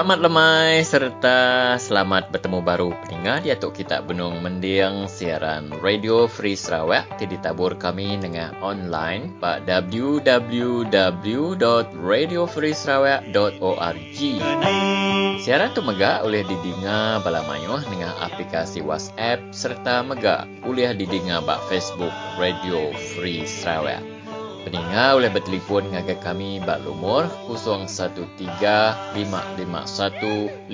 Selamat lemai serta selamat bertemu baru pendengar di atuk kita benung mendiang siaran Radio Free Sarawak di ditabur kami dengan online pak www.radiofreesarawak.org. Siaran tu megak oleh didinga bala mayuh dengan aplikasi WhatsApp serta megak oleh didinga bak Facebook Radio Free Sarawak. Peningat boleh bertelefon dengan kami bak lumur 0135515219.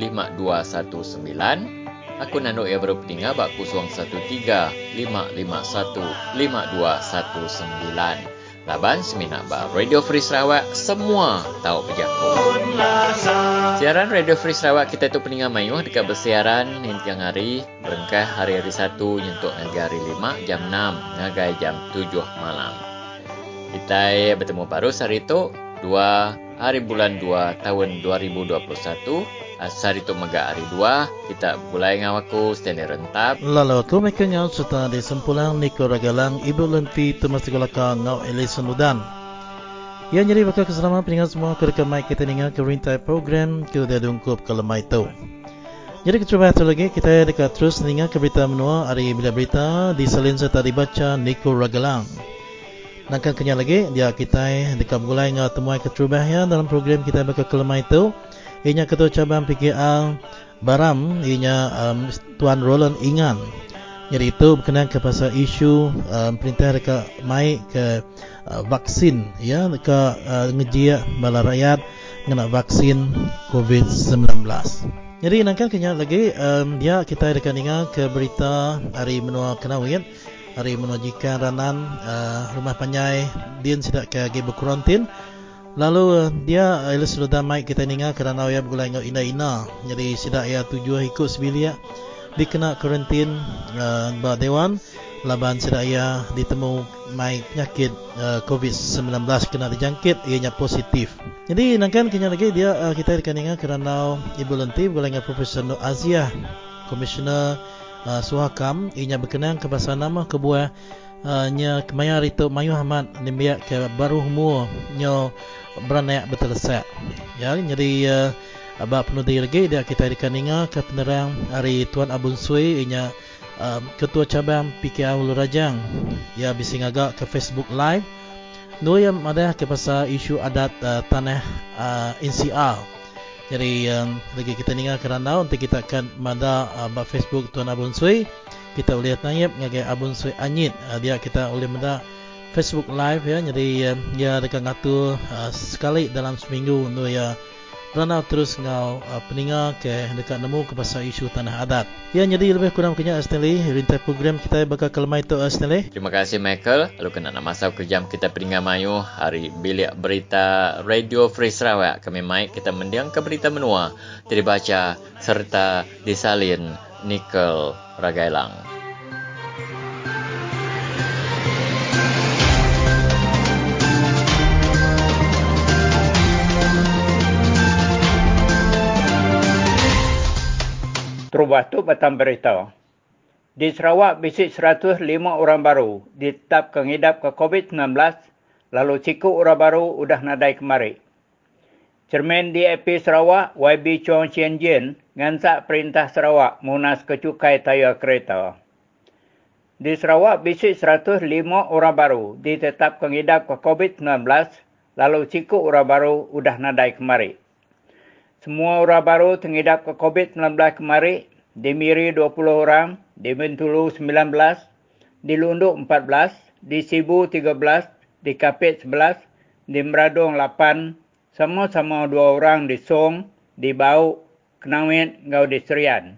Aku nanduk yang baru peningat bak 0135515219. Laban seminak bak Radio Free Sarawak semua tahu pejaku. Siaran Radio Free Sarawak kita tu peningat mayuh dekat bersiaran yang hari berengkah hari-hari satu nyentuk hari lima jam enam ngagai jam tujuh malam. Kita bertemu baru hari itu 2 hari bulan 2 tahun 2021 Asar itu mega hari 2 Kita mulai dengan aku Stanley Rentap. Lalu tu mereka ngau serta di sempulang Niko Ragalang Ibu Lenti Temas Tegolaka Ngau Elison Ludan Ya jadi bakal keselamatan peningat semua Kereka mic kita dengar ke rintai program Kita dah dungkup ke lemai tu jadi kecuba satu lagi kita dekat terus dengar ke berita menua. Hari bila berita di salin serta dibaca Niko Ragalang. Nangkan kenya lagi dia kita dekat mulai ngah temuai keterubah ya dalam program kita bakal kelemah itu. Inya ketua cabang PKL Baram inya um, Tuan Roland Ingan. Jadi itu berkenaan ke pasal isu um, perintah dekat mai ke uh, vaksin ya dekat uh, ngejia bala rakyat kena vaksin COVID-19. Jadi nangkan kenya lagi um, dia kita dekat dengar ke berita hari menua kenawin hari menunjukkan ranan uh, rumah panjai dia tidak ke lagi berkurantin. Lalu uh, dia ilis sudah mai kita ninga kerana ia bergulai ngau ina ina jadi sidak ia tujuh ikut sebilia dikena kurantin uh, ba dewan. Laban sidak ia ditemu mai penyakit uh, COVID-19 kena dijangkit. Ianya positif. Jadi nangkan kenya lagi dia uh, kita akan ingat kerana ibu lenti bergulai ngau Profesor Nur Aziah Komisioner uh, suhakam inya berkenaan ke bahasa nama kebuah uh, nya kemaya rito mayu ahmad nimbiak ke baru mu nyo beranak betul set ya jadi uh, abah penuh diri lagi dia kita dikaninga ke penerang hari tuan abun sui inya uh, ketua cabang PKA Ulu Rajang. Ya bising agak ke Facebook live. Nuh yang ada ke pasal isu adat uh, tanah uh, NCR jadi um, lagi kita dengar kerana untuk kita akan mada uh, Facebook Tuan Abun Sui. Kita boleh tanya ngagai Abun Sui Anyit. Uh, dia kita boleh mada Facebook live ya. Jadi uh, dia dekat ngatur uh, sekali dalam seminggu untuk ya kerana terus ngau uh, peninga ke dekat nemu ke pasal isu tanah adat. Ya jadi lebih kurang kena Stanley rintai program kita bakal kelemah itu Stanley. Terima kasih Michael. Lalu kena nak masuk ke jam kita peninga mayu hari bilik berita Radio Free Sarawak. Kami mai kita mendiang ke berita menua dibaca serta disalin Nickel Ragailang. Terubah tu batang berita. Di Sarawak, bisik 105 orang baru ditetapkan ngidap ke COVID-19, lalu cikgu orang baru sudah nadai kemari. Cermin DAP Sarawak, YB Chong Chien Jin, ngansak perintah Sarawak munas kecukai tayar kereta. Di Sarawak, bisik 105 orang baru ditetapkan ngidap ke COVID-19, lalu cikgu orang baru sudah nadai kemari. Semua orang baru tengidap ke COVID-19 kemari, di Miri 20 orang, di Bentulu 19, di Lunduk 14, di Sibu 13, di Kapit 11, di Meradong 8, sama-sama dua orang di Song, di Bau, Kenawit, Ngau di Serian.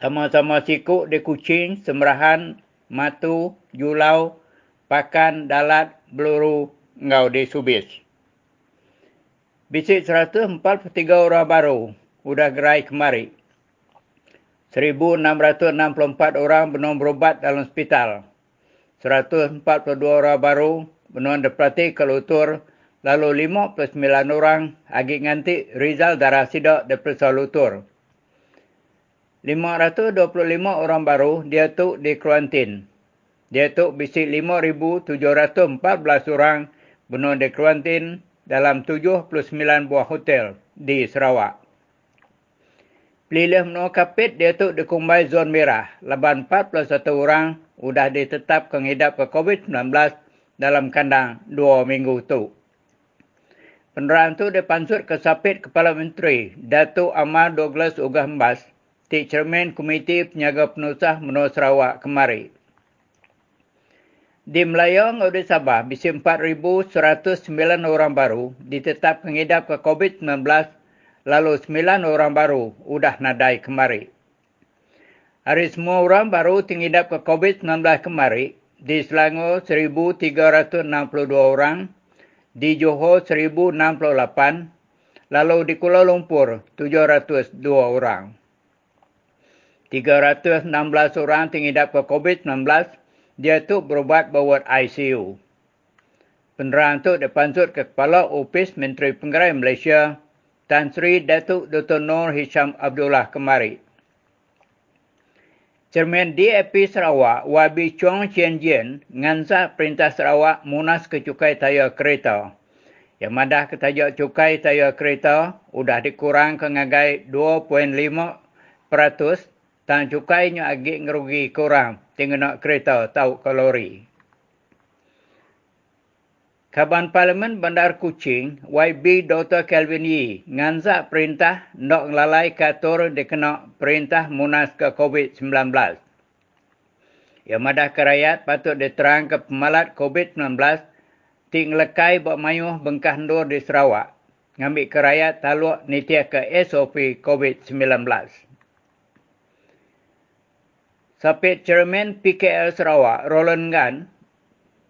Sama-sama siku di Kucing, Semerahan, Matu, Julau, Pakan, Dalat, Beluru, Ngau di Subis. Bisik 143 orang baru sudah gerai kemari. 1,664 orang benar berobat dalam hospital. 142 orang baru benar diperhati ke lutur. Lalu 59 orang agak nganti Rizal darah sidak diperiksa lutur. 525 orang baru dia tu di kuarantin. Dia tu bisik 5,714 orang benar di kuarantin dalam 79 buah hotel di Sarawak. Pelilih menua kapit dia tu dikumbai zon merah. Laban 41 orang sudah ditetap kengidap ke COVID-19 dalam kandang dua minggu tu. Penerang tu dipansut ke sapit Kepala Menteri Datuk Amar Douglas Ugah Mbas di cermin Komiti Penyaga Penusah Menua Sarawak kemari. Di Melayang, Udi Sabah, bisi 4,109 orang baru ditetap mengidap ke COVID-19 lalu sembilan orang baru sudah nadai kemari. Hari semua orang baru tingidap ke COVID-19 kemari di Selangor 1,362 orang, di Johor 1,068, lalu di Kuala Lumpur 702 orang. 316 orang tingidap ke COVID-19, dia tu berubat bawat ICU. Penerang tu dipansut ke Kepala Opis Menteri Penggerai Malaysia, Tan Sri Datuk Dr. Nur Hisham Abdullah kemari. Cermin DAP Sarawak, Wabi Chong Chien Jien, ngansa Perintah Sarawak munas ke cukai tayar kereta. Yang madah ke tajuk cukai tayar kereta, sudah dikurang ke ngagai 2.5% dan cukainya agak ngerugi kurang tinggal nak kereta tahu kalori. Kaban Parlimen Bandar Kuching, YB Dr. Kelvin Yee, nganzak perintah nak lalai kator dikena perintah munas ke COVID-19. Yang madah kerayat patut diterang ke pemalat COVID-19 ting lekai buat mayuh bengkah ndur di Sarawak. Ngambil kerayat taluk nitia ke SOP COVID-19. Sapit Chairman PKL Sarawak, Roland Gan,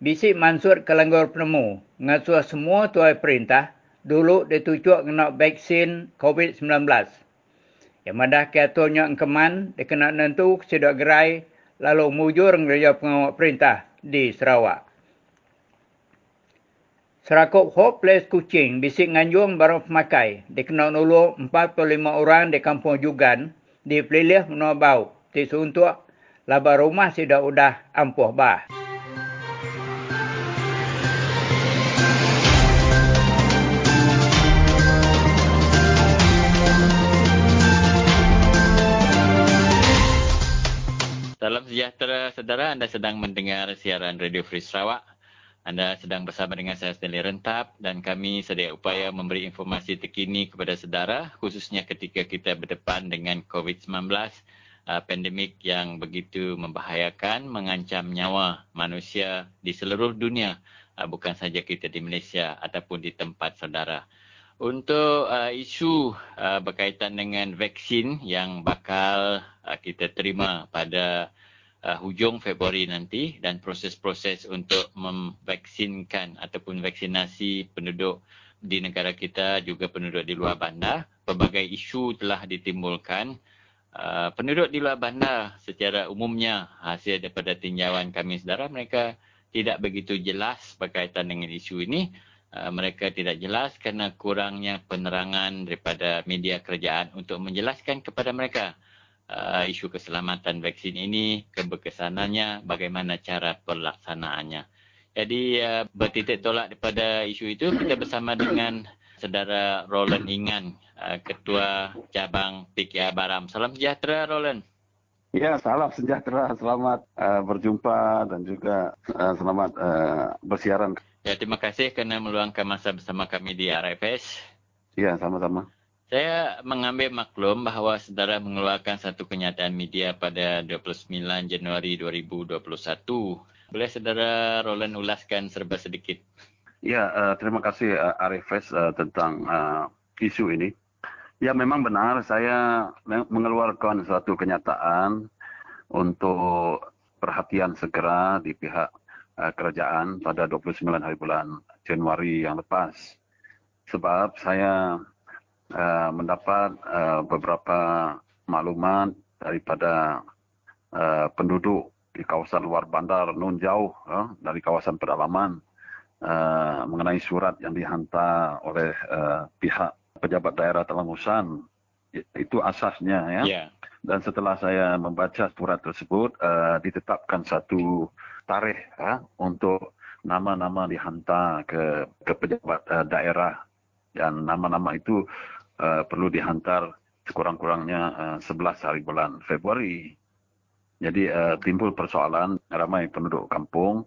Bisik Mansur Kelanggur Penemu ngasuh semua tuai perintah dulu ditujuk kena vaksin COVID-19. Yang madah keaturnya engkeman dikena nentu kesedak gerai lalu mujur ngerja pengawak perintah di Sarawak. Serakuk Hope Place Kuching bisik nganjung barang pemakai dikena nulu 45 orang di kampung Jugan di pelilih menua bau. Tisu untuk laba rumah sudah udah ampuh bah. Salam sejahtera saudara, anda sedang mendengar siaran Radio Free Sarawak. Anda sedang bersama dengan saya Stanley Rentap dan kami sedia upaya memberi informasi terkini kepada saudara khususnya ketika kita berdepan dengan COVID-19, uh, pandemik yang begitu membahayakan, mengancam nyawa manusia di seluruh dunia, uh, bukan saja kita di Malaysia ataupun di tempat saudara. Untuk uh, isu berkaitan dengan vaksin yang bakal kita terima pada hujung Februari nanti dan proses-proses untuk memvaksinkan ataupun vaksinasi penduduk di negara kita juga penduduk di luar bandar pelbagai isu telah ditimbulkan uh, penduduk di luar bandar secara umumnya hasil daripada tinjauan kami saudara mereka tidak begitu jelas berkaitan dengan isu ini Uh, mereka tidak jelas kerana kurangnya penerangan daripada media kerajaan untuk menjelaskan kepada mereka uh, isu keselamatan vaksin ini, keberkesanannya, bagaimana cara pelaksanaannya. Jadi uh, bertitik tolak daripada isu itu, kita bersama dengan saudara Roland Ingan, uh, Ketua Cabang PKR Baram. Salam sejahtera Roland. Ya, salam sejahtera. Selamat uh, berjumpa dan juga uh, selamat uh, bersiaran. Ya, terima kasih kerana meluangkan masa bersama kami di RFS. Ya, sama-sama. Saya mengambil maklum bahawa saudara mengeluarkan satu kenyataan media pada 29 Januari 2021. Boleh saudara Roland ulaskan serba sedikit? Ya, uh, terima kasih uh, RFS uh, tentang isu ini. Ya, memang benar saya mengeluarkan suatu kenyataan untuk perhatian segera di pihak kerajaan pada 29 hari bulan Januari yang lepas. Sebab saya uh, mendapat uh, beberapa maklumat daripada uh, penduduk di kawasan luar bandar Nun Jauh uh, dari kawasan pedalaman uh, mengenai surat yang dihantar oleh uh, pihak pejabat daerah Telamusan itu asasnya ya. Yeah. Dan setelah saya membaca surat tersebut uh, ditetapkan satu tarikh ha, untuk nama-nama dihantar ke ke pejabat uh, daerah dan nama-nama itu uh, perlu dihantar sekurang-kurangnya uh, 11 hari bulan Februari. Jadi uh, timbul persoalan ramai penduduk kampung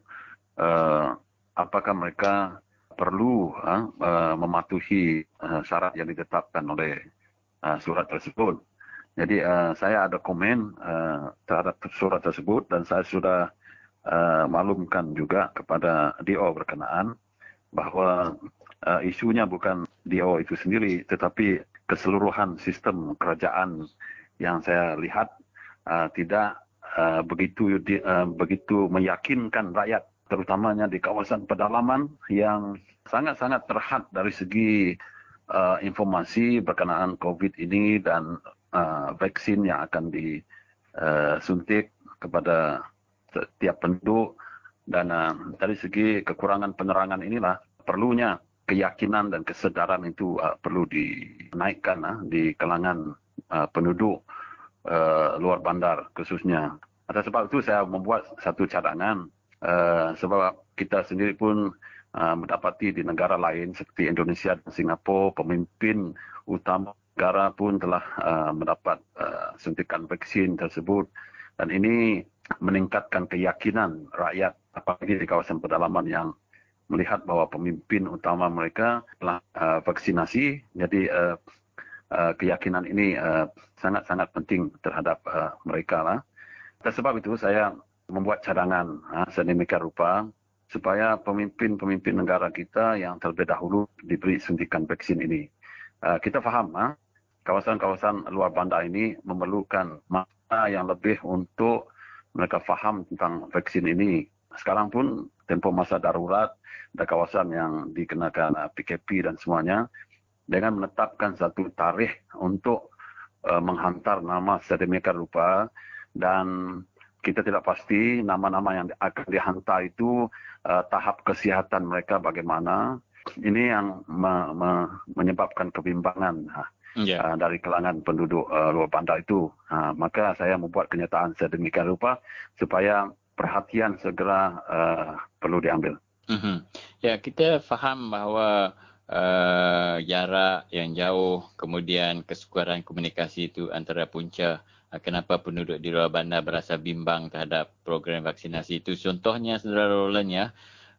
uh, apakah mereka perlu uh, mematuhi uh, syarat yang ditetapkan oleh uh, surat tersebut. Jadi uh, saya ada komen terhadap surat tersebut dan saya sudah maklumkan juga kepada DO berkenaan bahawa isunya bukan DO itu sendiri tetapi keseluruhan sistem kerajaan yang saya lihat tidak begitu begitu meyakinkan rakyat terutamanya di kawasan pedalaman yang sangat-sangat terhad dari segi uh, informasi berkenaan COVID ini dan uh, vaksin yang akan disuntik uh, kepada setiap penduduk dan uh, dari segi kekurangan penerangan inilah perlunya keyakinan dan kesedaran itu uh, perlu dinaikkan uh, di kalangan uh, penduduk uh, luar bandar khususnya. Atas sebab itu saya membuat satu cadangan uh, sebab kita sendiri pun uh, mendapati di negara lain seperti Indonesia dan Singapura pemimpin utama negara pun telah uh, mendapat uh, suntikan vaksin tersebut dan ini meningkatkan keyakinan rakyat apalagi di kawasan pedalaman yang melihat bahawa pemimpin utama mereka telah uh, vaksinasi jadi uh, uh, keyakinan ini sangat-sangat uh, penting terhadap uh, mereka lah. Sebab itu saya membuat cadangan uh, sedemikian rupa supaya pemimpin-pemimpin negara kita yang terlebih dahulu diberi suntikan vaksin ini. Uh, kita faham uh, kawasan-kawasan luar bandar ini memerlukan masa yang lebih untuk mereka faham tentang vaksin ini. Sekarang pun tempoh masa darurat ada kawasan yang dikenakan PKP dan semuanya dengan menetapkan satu tarikh untuk uh, menghantar nama sedemikian rupa dan kita tidak pasti nama-nama yang akan dihantar itu uh, tahap kesihatan mereka bagaimana. Ini yang me me menyebabkan kebimbangan yeah. uh, dari kalangan penduduk uh, luar bandar itu. Uh, maka saya membuat kenyataan sedemikian rupa supaya perhatian segera uh, perlu diambil. Mm-hmm. Ya, kita faham bahawa uh, jarak yang jauh, kemudian kesukaran komunikasi itu antara punca kenapa penduduk di luar bandar berasa bimbang terhadap program vaksinasi itu. Contohnya, saudara Roland ya,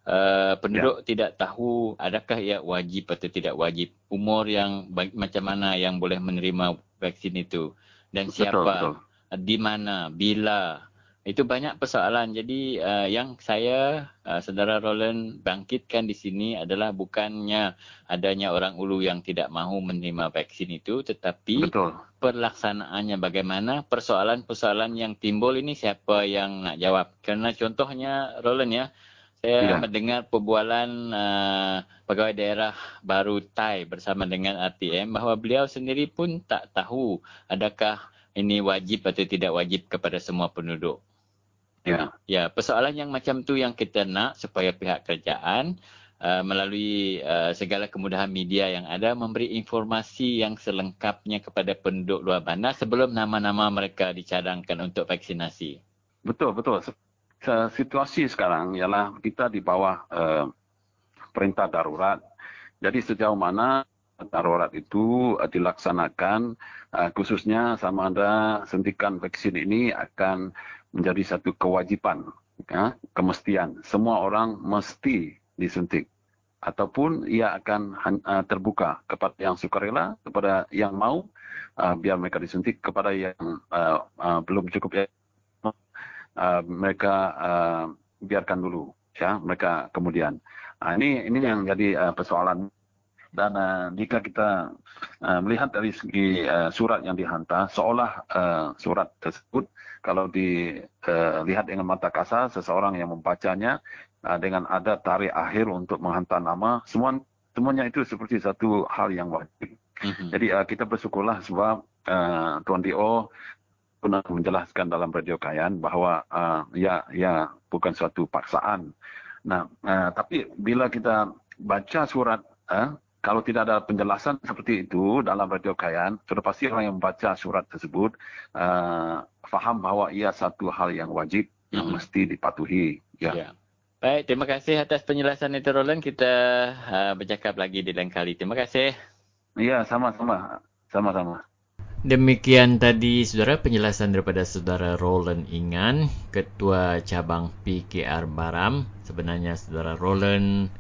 Uh, penduduk ya. tidak tahu adakah ia wajib atau tidak wajib umur yang baik, macam mana yang boleh menerima vaksin itu dan siapa betul. di mana bila itu banyak persoalan jadi uh, yang saya uh, saudara Roland bangkitkan di sini adalah bukannya adanya orang ulu yang tidak mahu menerima vaksin itu tetapi betul. pelaksanaannya bagaimana persoalan-persoalan yang timbul ini siapa yang nak jawab karena contohnya Roland ya saya ya. mendengar perbualan uh, pegawai daerah baru Tai bersama dengan RTM bahawa beliau sendiri pun tak tahu adakah ini wajib atau tidak wajib kepada semua penduduk. Ya. Ya, persoalan yang macam tu yang kita nak supaya pihak kerajaan uh, melalui uh, segala kemudahan media yang ada memberi informasi yang selengkapnya kepada penduduk luar bandar sebelum nama-nama mereka dicadangkan untuk vaksinasi. Betul, betul situasi sekarang ialah kita di bawah uh, perintah darurat. Jadi sejauh mana darurat itu uh, dilaksanakan uh, khususnya sama ada suntikan vaksin ini akan menjadi satu kewajipan, ya, kemestian. Semua orang mesti disuntik. Ataupun ia akan uh, terbuka kepada yang sukarela, kepada yang mau uh, biar mereka disuntik, kepada yang uh, belum cukup ya, mereka biarkan dulu ya mereka kemudian. Uh, ini ini yang jadi persoalan dan uh, jika kita uh, melihat dari segi uh, surat yang dihantar seolah uh, surat tersebut kalau dilihat uh, dengan mata kasar seseorang yang membacanya uh, dengan ada tarikh akhir untuk menghantar nama semua semuanya itu seperti satu hal yang wajib. Mm-hmm. Jadi uh, kita bersyukurlah sebab uh, Tuan Dio pernah menjelaskan dalam radio Kayan bahawa uh, ya ya bukan suatu paksaan. Nah, uh, tapi bila kita baca surat uh, kalau tidak ada penjelasan seperti itu dalam radio Kayan, sudah pasti orang yang membaca surat tersebut uh, faham bahawa ia satu hal yang wajib hmm. yang mesti dipatuhi. Ya. ya. Baik, terima kasih atas penjelasan itu Roland. Kita uh, bercakap lagi di lain kali. Terima kasih. Ya, sama-sama. Sama-sama. Demikian tadi saudara penjelasan daripada saudara Roland Ingan, Ketua Cabang PKR Baram. Sebenarnya saudara Roland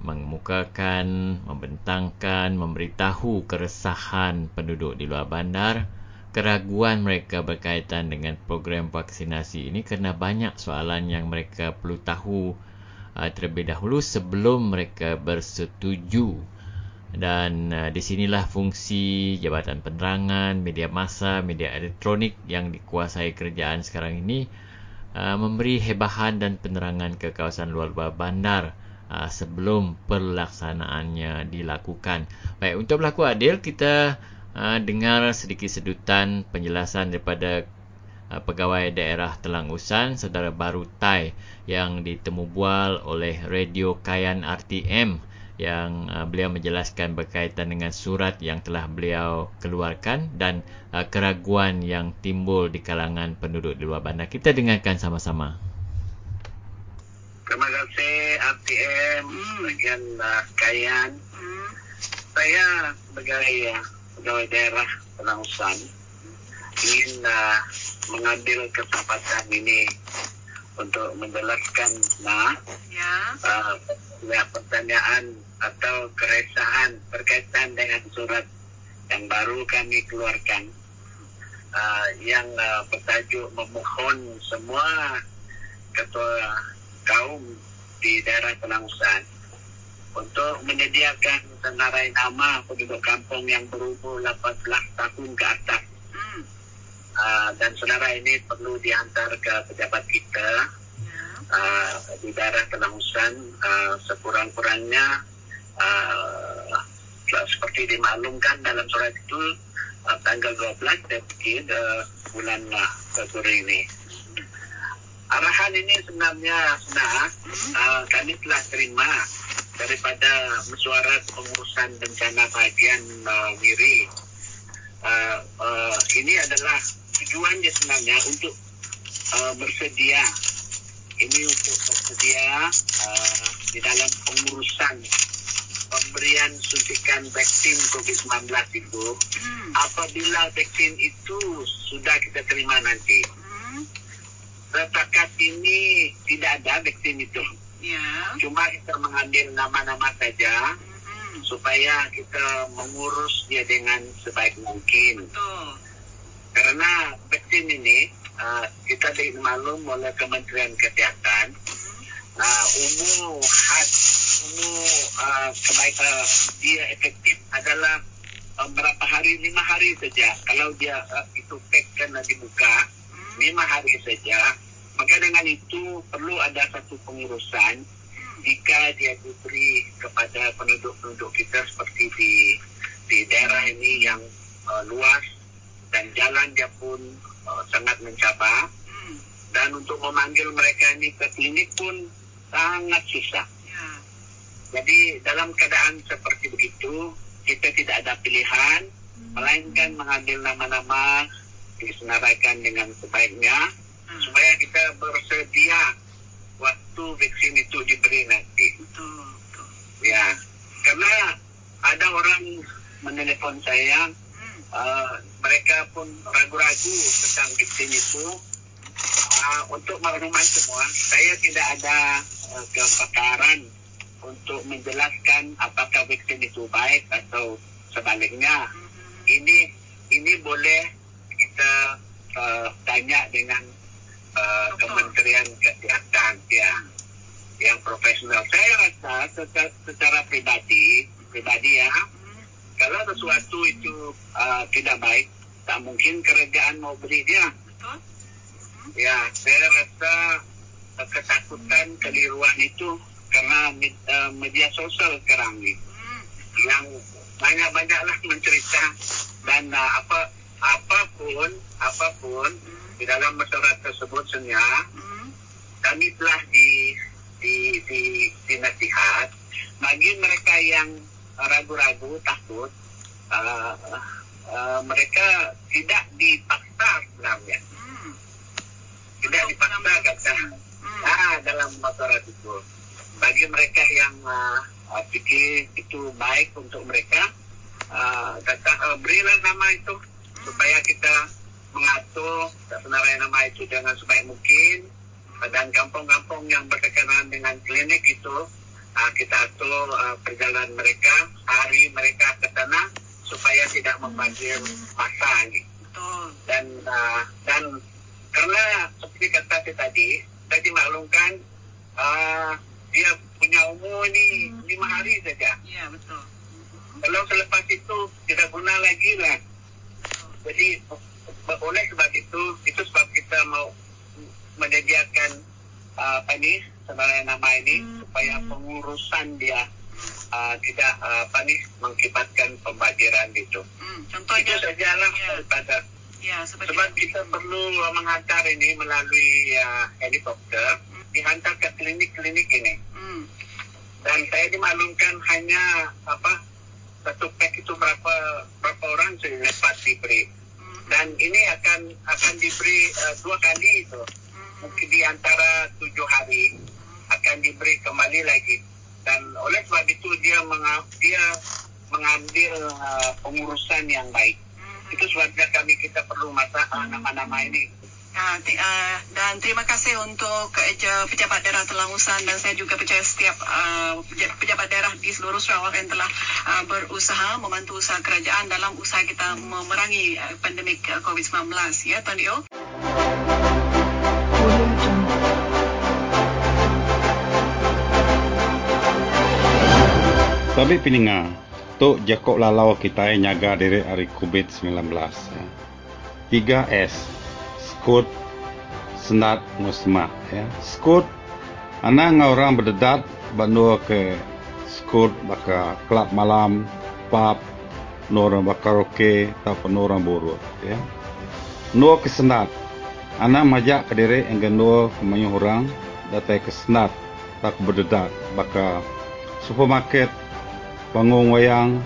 mengemukakan, membentangkan, memberitahu keresahan penduduk di luar bandar, keraguan mereka berkaitan dengan program vaksinasi ini kerana banyak soalan yang mereka perlu tahu uh, terlebih dahulu sebelum mereka bersetuju. Dan uh, di sinilah fungsi Jabatan Penerangan, media massa, media elektronik yang dikuasai kerajaan sekarang ini uh, memberi hebahan dan penerangan ke kawasan luar-luar bandar uh, sebelum pelaksanaannya dilakukan. Baik, untuk berlaku adil kita uh, dengar sedikit sedutan penjelasan daripada uh, pegawai daerah Telang Usan Saudara Baru Tai yang ditemubual oleh Radio Kayan RTM yang uh, beliau menjelaskan berkaitan dengan surat yang telah beliau keluarkan dan uh, keraguan yang timbul di kalangan penduduk di luar bandar. Kita dengarkan sama-sama. Terima kasih RTM hmm. bagian uh, Kayan. Hmm. Saya sebagai uh, pegawai daerah Penangsan ingin uh, mengambil kesempatan ini untuk menjelaskan nah ya. uh, ya pertanyaan atau keresahan berkaitan dengan surat yang baru kami keluarkan uh, yang uh, bertajuk memohon semua ketua kaum di daerah Penangsan untuk menyediakan senarai nama penduduk kampung yang berumur 18 tahun ke atas. Hmm. Uh, dan senarai ini perlu dihantar ke pejabat kita uh, di daerah Penangsan uh, sekurang-kurangnya uh, seperti dimaklumkan dalam surat itu uh, tanggal 12 Desember uh, bulan uh, Februari ini. Arahan ini sebenarnya nah, uh, kami telah terima daripada mesyuarat pengurusan bencana bagian uh, Miri. Uh, uh, ini adalah tujuannya sebenarnya untuk uh, bersedia ini untuk bersedia uh, di dalam pengurusan pemberian suntikan vaksin COVID-19 itu hmm. apabila vaksin itu sudah kita terima nanti. Hmm. Setakat ini tidak ada vaksin itu. Ya. Cuma kita mengambil nama-nama saja hmm. supaya kita mengurus dia dengan sebaik mungkin. Betul. Karena vaksin ini uh, kita dimaklum oleh Kementerian Kesehatan hmm. uh, umur had umur uh, kebaikan dia efektif adalah uh, berapa hari lima hari saja kalau dia uh, itu pack kena dibuka hmm. Lima hari saja maka dengan itu perlu ada satu pengurusan hmm. jika dia diberi kepada penduduk-penduduk kita seperti di di daerah ini yang uh, luas dan jalan dia pun uh, sangat mencabar hmm. dan untuk memanggil mereka ini ke klinik pun sangat susah jadi dalam keadaan seperti begitu, kita tidak ada pilihan, hmm. melainkan mengambil nama-nama, disenaraikan dengan sebaiknya, hmm. supaya kita bersedia waktu vaksin itu diberi nanti. Betul. Ya, karena ada orang menelpon saya, hmm. uh, mereka pun ragu-ragu tentang vaksin itu. Uh, untuk maklumat semua, saya tidak ada uh, kepakaran untuk menjelaskan apakah vaksin itu baik atau sebaliknya. Ini ini boleh kita uh, tanya dengan uh, Kementerian Kesehatan ya. Yang profesional. Saya rasa secara, secara pribadi pribadi ya kalau sesuatu itu uh, tidak baik tak mungkin kerajaan mau beri dia. Ya, saya rasa uh, ketakutan keliruan itu karena uh, media sosial sekarang ni. Hmm. yang banyak-banyaklah mencerita dan uh, apa apa pun apa pun hmm. di dalam masyarakat tersebut sebenarnya hmm. kami telah di di di, di nasihat bagi mereka yang ragu-ragu takut uh, uh, mereka tidak dipaksa sebenarnya hmm. tidak dipaksa kata hmm. ah dalam masyarakat itu bagi mereka yang uh, fikir itu baik untuk mereka uh, kata uh, berilah nama itu supaya kita mengatur sebenarnya nama itu dengan sebaik mungkin dan kampung-kampung yang berdekatan dengan klinik itu uh, kita atur uh, perjalanan mereka hari mereka ke sana supaya tidak membanjir masa ini. Dan uh, dan karena seperti kata saya tadi, saya dimaklumkan uh, dia punya umur ini lima hari saja. Ya betul. Kalau selepas itu tidak guna lagi lah. Jadi oleh sebab itu itu sebab kita mau menyediakan uh, apa ini sebenarnya nama ini hmm. supaya pengurusan dia uh, tidak uh, apa ni mengakibatkan pembajiran itu. Hmm, contohnya itu sajalah ya. daripada ya, sebab kita perlu uh, menghantar ini melalui uh, helikopter hmm. dihantar ke klinik-klinik ini. Hmm. Dan saya dimaklumkan hanya apa satu pack itu berapa berapa orang dapat diberi. Dan ini akan akan diberi uh, dua kali itu. Mungkin di antara tujuh hari akan diberi kembali lagi dan oleh sebab itu dia menga- dia mengambil uh, pengurusan yang baik. Itu sebabnya kami kita perlu masa uh, nama-nama ini. Uh, uh, dan terima kasih untuk uh, pejabat daerah Telangusan dan saya juga percaya setiap uh, pejabat daerah di seluruh Sarawak yang telah uh, berusaha membantu usaha kerajaan dalam usaha kita memerangi uh, pandemik uh, COVID-19 ya Tuan Dio. Tapi peninga, tu jakok lalau kita yang nyaga dari hari COVID-19. 3S, skut, senat, musma. Ya. Skut, anak orang berdedat bandu ke skut baka kelab malam, pub, orang baka roke, atau orang buruk. Ya. Nuo ke senat, anak majak ke diri yang gendua kemanyu orang, datai ke senat, tak berdedat baka supermarket, bangun wayang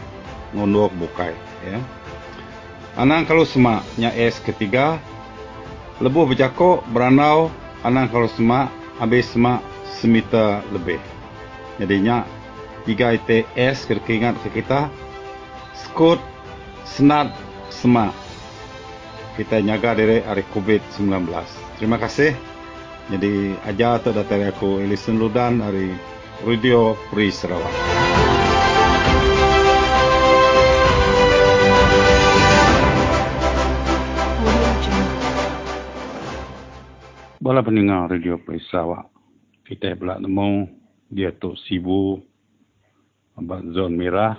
ngondok bukai ya anang kalau semak nya es ketiga lebuh berjakok beranau anang kalau semak habis semak semita lebih. Jadinya tiga IT es kira ingat ke kita skut senat semak. Kita nyaga dari hari COVID-19 terima kasih. Jadi aja tu datang aku Elison Ludan dari Radio Free Sarawak. Bala pendengar radio Perisawak. Kita pula nemu dia tu sibu abad zon merah.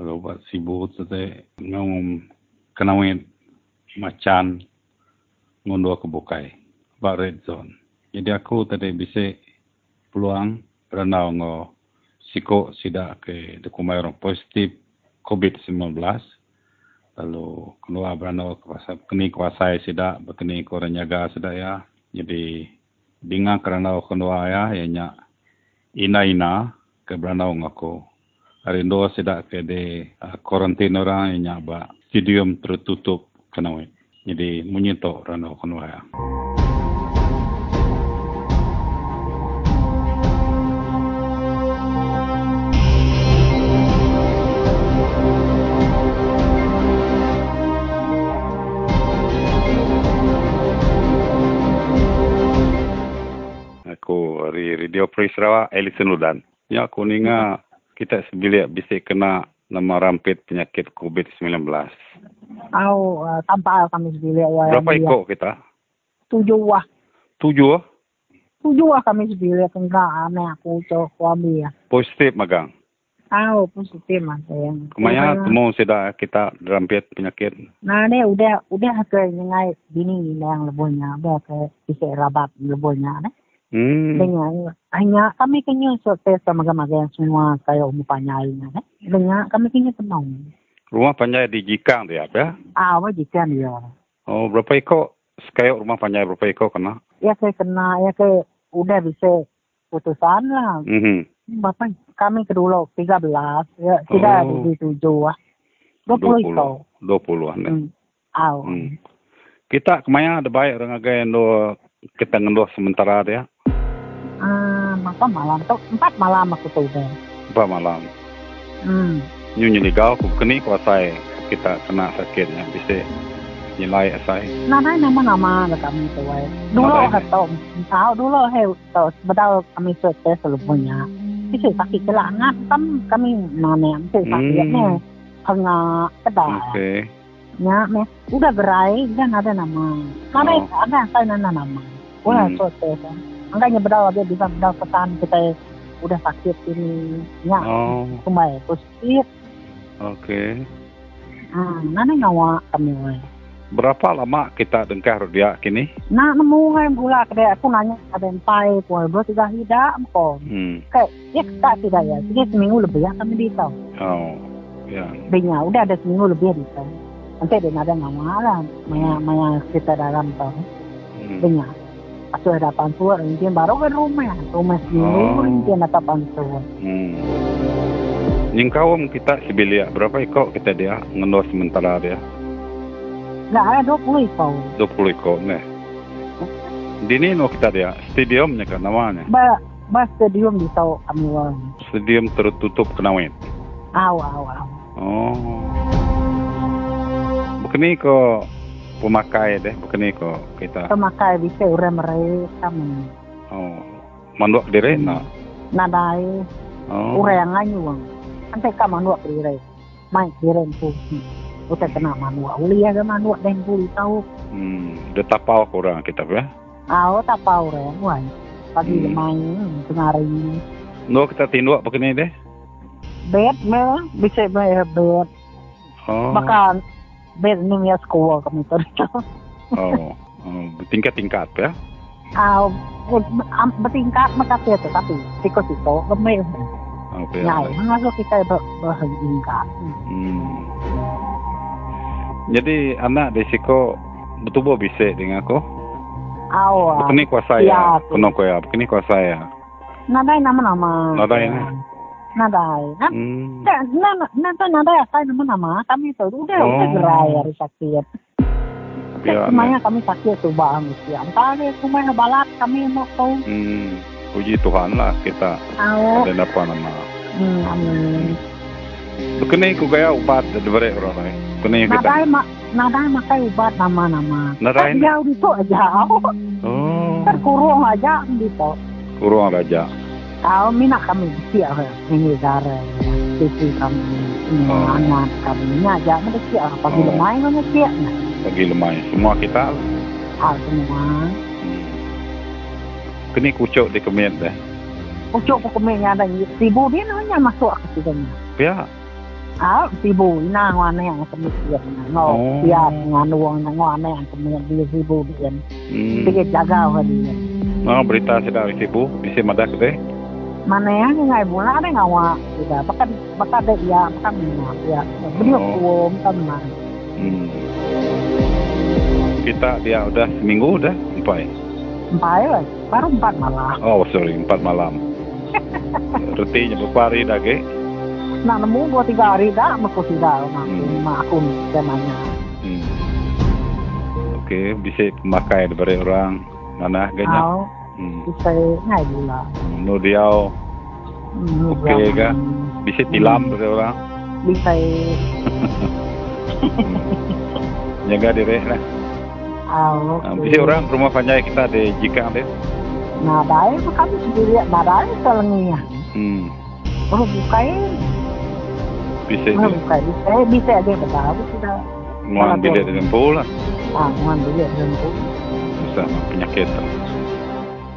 Lalu buat sibu tete ngom kenawin macan ngunduh ke bukai. Abad red zone. Jadi aku tadi bisa peluang berenau ngo siko sida ke orang positif COVID-19 lalu keluar berano kuasa kini kuasa sida berkini korang jaga sida ya. Jadi dengan kerana keluar ya ianya ina ina ke berano ngaku hari sida ke de karantin uh, orang ianya ba stadium tertutup kenawai jadi menyentuh rano keluar ya. Radio Free Sarawak, Alison Ludan. Ya, aku ni nga, kita sebilik bisa kena nama rampit penyakit COVID-19. Oh, uh, tanpa kami sebilik. Ya, Berapa ikut kita? Tujuh wah. Tujuh wah? Tujuh wah kami sebilik. Enggak, aneh aku cowok suami ya. Positif, Magang? Oh, positif, Mas. Sayang. Kemana temu sudah kita rampit penyakit? Nah, ni udah udah ke nyengai bini yang lebuhnya. Udah ke bisa rabat lebuhnya. Nih. Hmm. Dengan hanya kami kenya sorte sama maga yang semua kayak umum panjai nya eh. Dengan kami kenya tenang. Rumah panjai di Jikang dia apa? Ah, apa Jikang dia. Oh, berapa ekor sekaya rumah panjai berapa ekor kena? Ya saya kena ya saya udah bisa putusan lah. Mhm. Bapak kami kedua tiga belas ya tidak oh. di tujuh ah. Dua puluh ekor. Dua puluh an. Hmm. Oh. Hmm. Kita kemana ada baik orang agak yang kita ngendoh sementara dia masa malam tu empat malam aku tu dah. Empat malam. Hmm. Nyu nyu ligau aku kini kuasai kita kena sakitnya bisa nilai asai. Nanai nama-nama lah kami tu. Dulu atau tahu dulu he tahu betul kami sudah seluruhnya. Bisa sakit kelangan kan kami mana bisa sakitnya. Hanya kedai. Okay. Ya, me. Udah gerai dan ada nama. Nanai Oh. ada saya nana nama. Wah, Hmm. sudah. Angkanya betul dia bisa betul pesan kita udah sakit ini. Ya, Oh, kumai positif. okay. Hmm, nanai ngawa kami. Berapa lama kita dengkar dia kini? Nak nemu hai gula kedai aku nanya ada yang pai kuai dua tiga hidak kok. Hmm. Kayak ya tak tidak ya. Jadi seminggu lebih ya kami di tahu. Oh, ya. Benya udah ada seminggu lebih di tahu. Nanti ada nada nama lah. Maya maya kita dalam tahu. Hmm. Benya. Pas ada pantuan, mungkin baru ke rumah. Rumah seminggu Oh. mungkin ada pantuan. Hmm. Yang kawam kita sibilia berapa ekor kita dia ngendos sementara dia Nggak ada dua puluh kau. 20 ekor nih. Dini no kita dia stadiumnya kan namanya. Ba ba stadium di tahu kami. Stadium tertutup kenawit. Aw aw aw. Oh. Begini kok pemakai deh, begini kok kita. Pemakai bisa orang mereka kami. Oh. Manduak diri nak. Nadai Oh. Orang yang nganyuang. Nanti ka manuak dire. Mai dire pu. Uta kena manuak. Uli ya ga manuak den puli tau. Hmm, dia tapau kurang kita ya. Aw ta pau re wai. Pagi Hmm. main tengari. No kita tinduk begini deh. Bet me bisa me bet. Oh. Maka bet ni ya sekolah kami tu. Oh. oh. Tingkat-tingkat ya. Aw bertingkat maka tu tapi siko-siko kami. Oke. Nyai, ngasuh kita berhingkat. Hmm. Jadi anak desiko betul bisa dengan aku. Aw. Begini kuasa Ya, ya. tu. Kuno ko ya. Begini kuasa ya. Nadai nama-nama. Nadai ni. Nadai. Nadai. Hmm. Nah, nah, nah, nah, nada ya saya nama-nama kami itu udah Oh. udah gerai hari sakit. Ya, semuanya kami sakit tuh bang mesti. Antara semuanya balat kami mau kau. Hmm. Puji Tuhan lah kita Ayo. ada apa nama. Hmm, amin. Begini ku gaya ubat dari orang lain. Begini kita. Nadai mak nadai makai ubat nama-nama. Nadai Kan jauh itu aja. Oh. Kan kurung aja gitu. Kurang raja. Tahu mina kami siap ini gara sisi kami anak kami ini aja mereka siap pagi lemai siap nah. Bagi lemai semua kita. Ah semua. Kini kucuk di kemit deh. Ucuk pokoknya ada tibu dia hanya masuk ke situ. Ya. Ah, tibu ina ngwane yang kemikian. Oh. No, siap nganuang ngwane yang kemikian dia tibu dia. Dia jaga dia. Oh, berita sudah ribu bisa madak deh. Mana yang ngai bola ada ngawa kita. Bahkan bahkan ada ya bahkan mina ya. Beliau Oh. kuom kan mah. Hmm. Kita dia udah seminggu udah empat. Empat lah, baru empat malah. Oh sorry empat malam. Rutinya berapa hari dah ke? Nah nemu dua tiga hari dah, aku tidak. Nah, Hmm. mak aku temanya. Hmm. Oke bisa pemakai dari orang mana ganya. Au, Hmm. bisa ngai bola. Nu diau Hmm, Oke, jangan. Kak. bisa tilam dari orang. Bisa Jaga diri lah. au. Nah, bisa orang rumah panjang kita di Jikang deh. Nah, dah itu kami sendiri, nah dah itu selenginya. Hmm. Oh, bukain. Bisa Oh, bukain. Bisa, bisa aja betul. Sudah. Nguan bilik dengan pula. Ah, ngambil dia tentu. Bisa penyakit.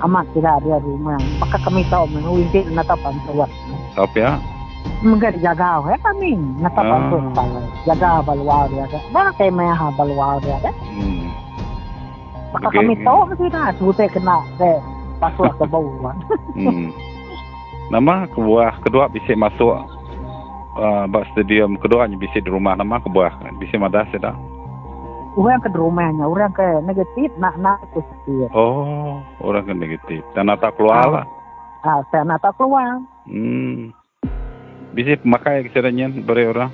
Amat tidak ada rumah. Maka kami tahu mengundi nata pantuat. Tapi ya. Mungkin jaga ya kami nata Ah. pantuat. Jaga balwar dia. Mana kayak mah balwar dia. Hmm. Maka kami tahu tidak sebutnya kena deh pasuk ke. Nama kebuah kedua bisa masuk uh, bak stadium kedua hanya bisa di rumah nama kebuah bisa madas sudah. Orang ke rumahnya, orang ke negatif, nak nak positif. Oh, orang kan negatif. Dan nata keluar lah. Ah, saya nata keluar. Hmm. Bisa pemakai kesedannya beri orang.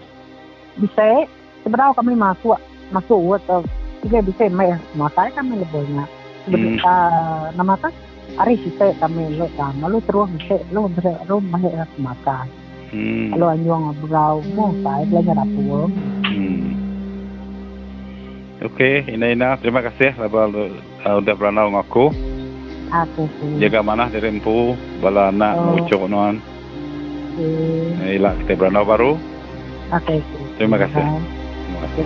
Bisa, sebenarnya kami masuk, masuk atau juga bisa mai makai kami lebihnya. Hmm. Ah, nama kan? Hari sisa kami lo kan, lalu terus bisa lo ber lo mahir makan. Hmm. Lalu anjong berau, mau saya belajar dapur. Hmm. Okey, Ina Ina, terima kasih labal uh, udah beranau dengan aku. Pun. Jaga mana dari empu, bala anak oh. mucuk nuan. Okay. Ila kita beranau baru. Okey. Terima kasih. Terima kasih.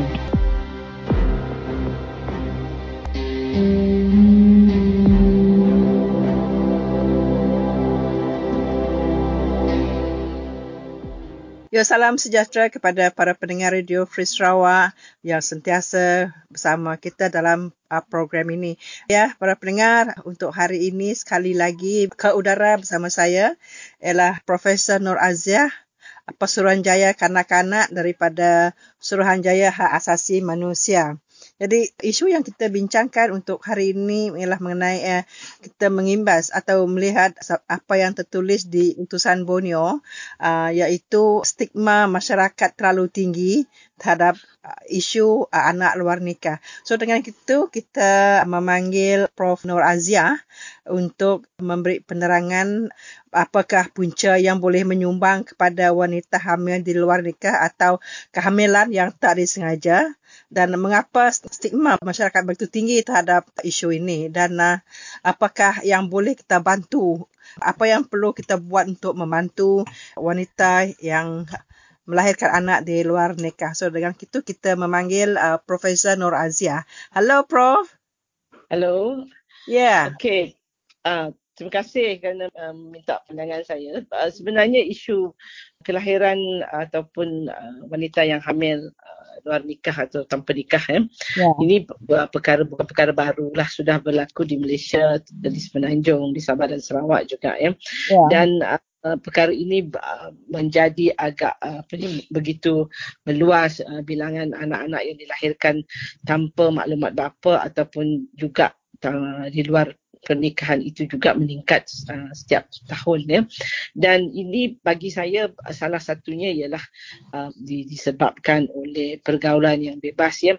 Ya, salam sejahtera kepada para pendengar Radio Free Sarawak yang sentiasa bersama kita dalam uh, program ini. Ya, para pendengar, untuk hari ini sekali lagi ke udara bersama saya ialah Profesor Nur Aziah, Pesuruhanjaya Kanak-Kanak daripada Suruhanjaya Hak Asasi Manusia. Jadi isu yang kita bincangkan untuk hari ini ialah mengenai eh, kita mengimbas atau melihat apa yang tertulis di utusan Borneo uh, iaitu stigma masyarakat terlalu tinggi terhadap uh, isu uh, anak luar nikah. So dengan itu kita memanggil Prof Nur Azia untuk memberi penerangan apakah punca yang boleh menyumbang kepada wanita hamil di luar nikah atau kehamilan yang tak disengaja dan mengapa stigma masyarakat begitu tinggi terhadap isu ini dan uh, apakah yang boleh kita bantu apa yang perlu kita buat untuk membantu wanita yang melahirkan anak di luar nikah. So dengan itu kita memanggil uh, Profesor Nur Azia. Hello Prof. Hello. Yeah. Okay. Uh, terima kasih kerana um, minta pandangan saya. Uh, sebenarnya isu kelahiran ataupun uh, wanita yang hamil uh, luar nikah atau tanpa nikah eh. Yeah. Ini perkara bukan perkara baru lah sudah berlaku di Malaysia, di Semenanjung, di Sabah dan Sarawak juga ya. Yeah. Dan uh, Uh, perkara ini uh, menjadi agak uh, apa ni begitu meluas bilangan anak-anak yang dilahirkan tanpa maklumat bapa ataupun juga di luar pernikahan itu juga meningkat setiap tahun ya. Dan ini bagi saya salah satunya ialah disebabkan oleh pergaulan yang bebas ya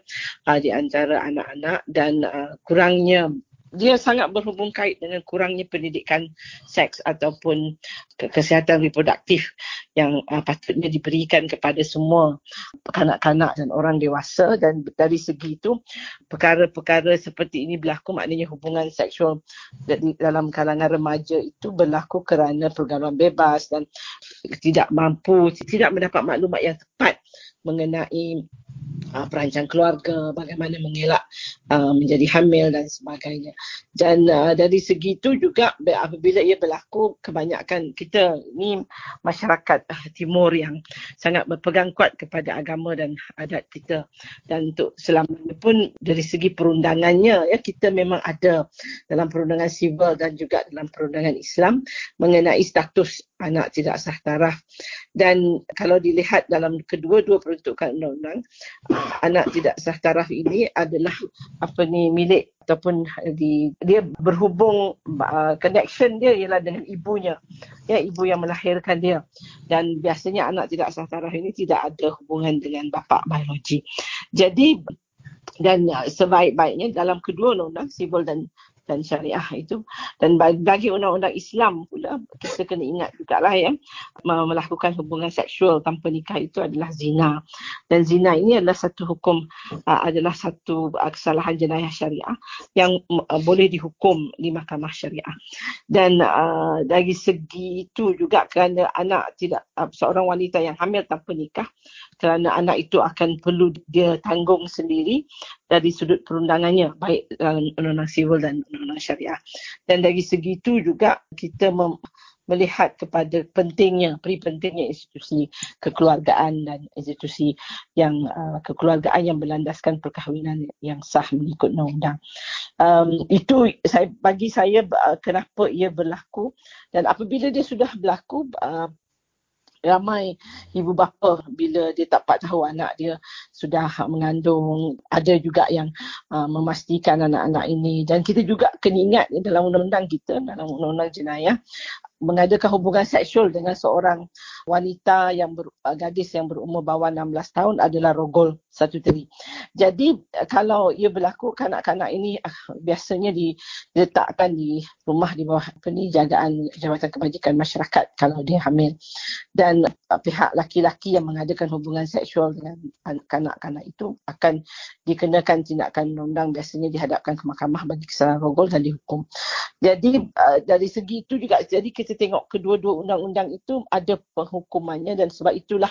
di antara anak-anak dan kurangnya dia sangat berhubung kait dengan kurangnya pendidikan seks ataupun kesihatan reproduktif yang uh, patutnya diberikan kepada semua kanak-kanak dan orang dewasa. Dan dari segi itu perkara-perkara seperti ini berlaku. Maknanya hubungan seksual dalam kalangan remaja itu berlaku kerana pergaulan bebas dan tidak mampu tidak mendapat maklumat yang tepat mengenai uh, perancang keluarga, bagaimana mengelak uh, menjadi hamil dan sebagainya. Dan uh, dari segi itu juga apabila ia berlaku, kebanyakan kita ni masyarakat uh, timur yang sangat berpegang kuat kepada agama dan adat kita. Dan untuk selamanya pun dari segi perundangannya, ya kita memang ada dalam perundangan sivil dan juga dalam perundangan Islam mengenai status anak tidak sah taraf. Dan kalau dilihat dalam kedua-dua peruntukan undang-undang, anak tidak sah taraf ini adalah apa ni milik ataupun di dia berhubung uh, connection dia ialah dengan ibunya. Ya ibu yang melahirkan dia. Dan biasanya anak tidak sah taraf ini tidak ada hubungan dengan bapa biologi. Jadi dan uh, sebaik-baiknya dalam kedua undang-undang sivil dan dan syariah itu. Dan bagi undang-undang Islam pula kita kena ingat juga lah ya melakukan hubungan seksual tanpa nikah itu adalah zina. Dan zina ini adalah satu hukum adalah satu kesalahan jenayah syariah yang boleh dihukum di mahkamah syariah. Dan dari segi itu juga kerana anak tidak seorang wanita yang hamil tanpa nikah kerana anak itu akan perlu dia tanggung sendiri dari sudut perundangannya baik dalam undang-undang sivil dan syariah. Dan dari segi itu juga kita mem- melihat kepada pentingnya, peri pentingnya institusi kekeluargaan dan institusi yang uh, kekeluargaan yang berlandaskan perkahwinan yang sah mengikut undang-undang. Um, itu saya bagi saya uh, kenapa ia berlaku dan apabila dia sudah berlaku uh, ramai ibu bapa bila dia tak dapat tahu anak dia sudah mengandung ada juga yang uh, memastikan anak-anak ini dan kita juga kena ingat dalam undang-undang kita dalam undang-undang jenayah mengadakan hubungan seksual dengan seorang wanita yang ber, uh, gadis yang berumur bawah 16 tahun adalah rogol satu teri. Jadi uh, kalau ia berlaku kanak-kanak ini uh, biasanya diletakkan di rumah di bawah apa ni jagaan Jabatan Kebajikan Masyarakat kalau dia hamil. Dan pihak laki-laki yang mengadakan hubungan seksual dengan kanak-kanak itu akan dikenakan tindakan undang biasanya dihadapkan ke mahkamah bagi kesalahan rogol dan dihukum. Jadi uh, dari segi itu juga jadi kita tengok kedua-dua undang-undang itu ada penghukumannya dan sebab itulah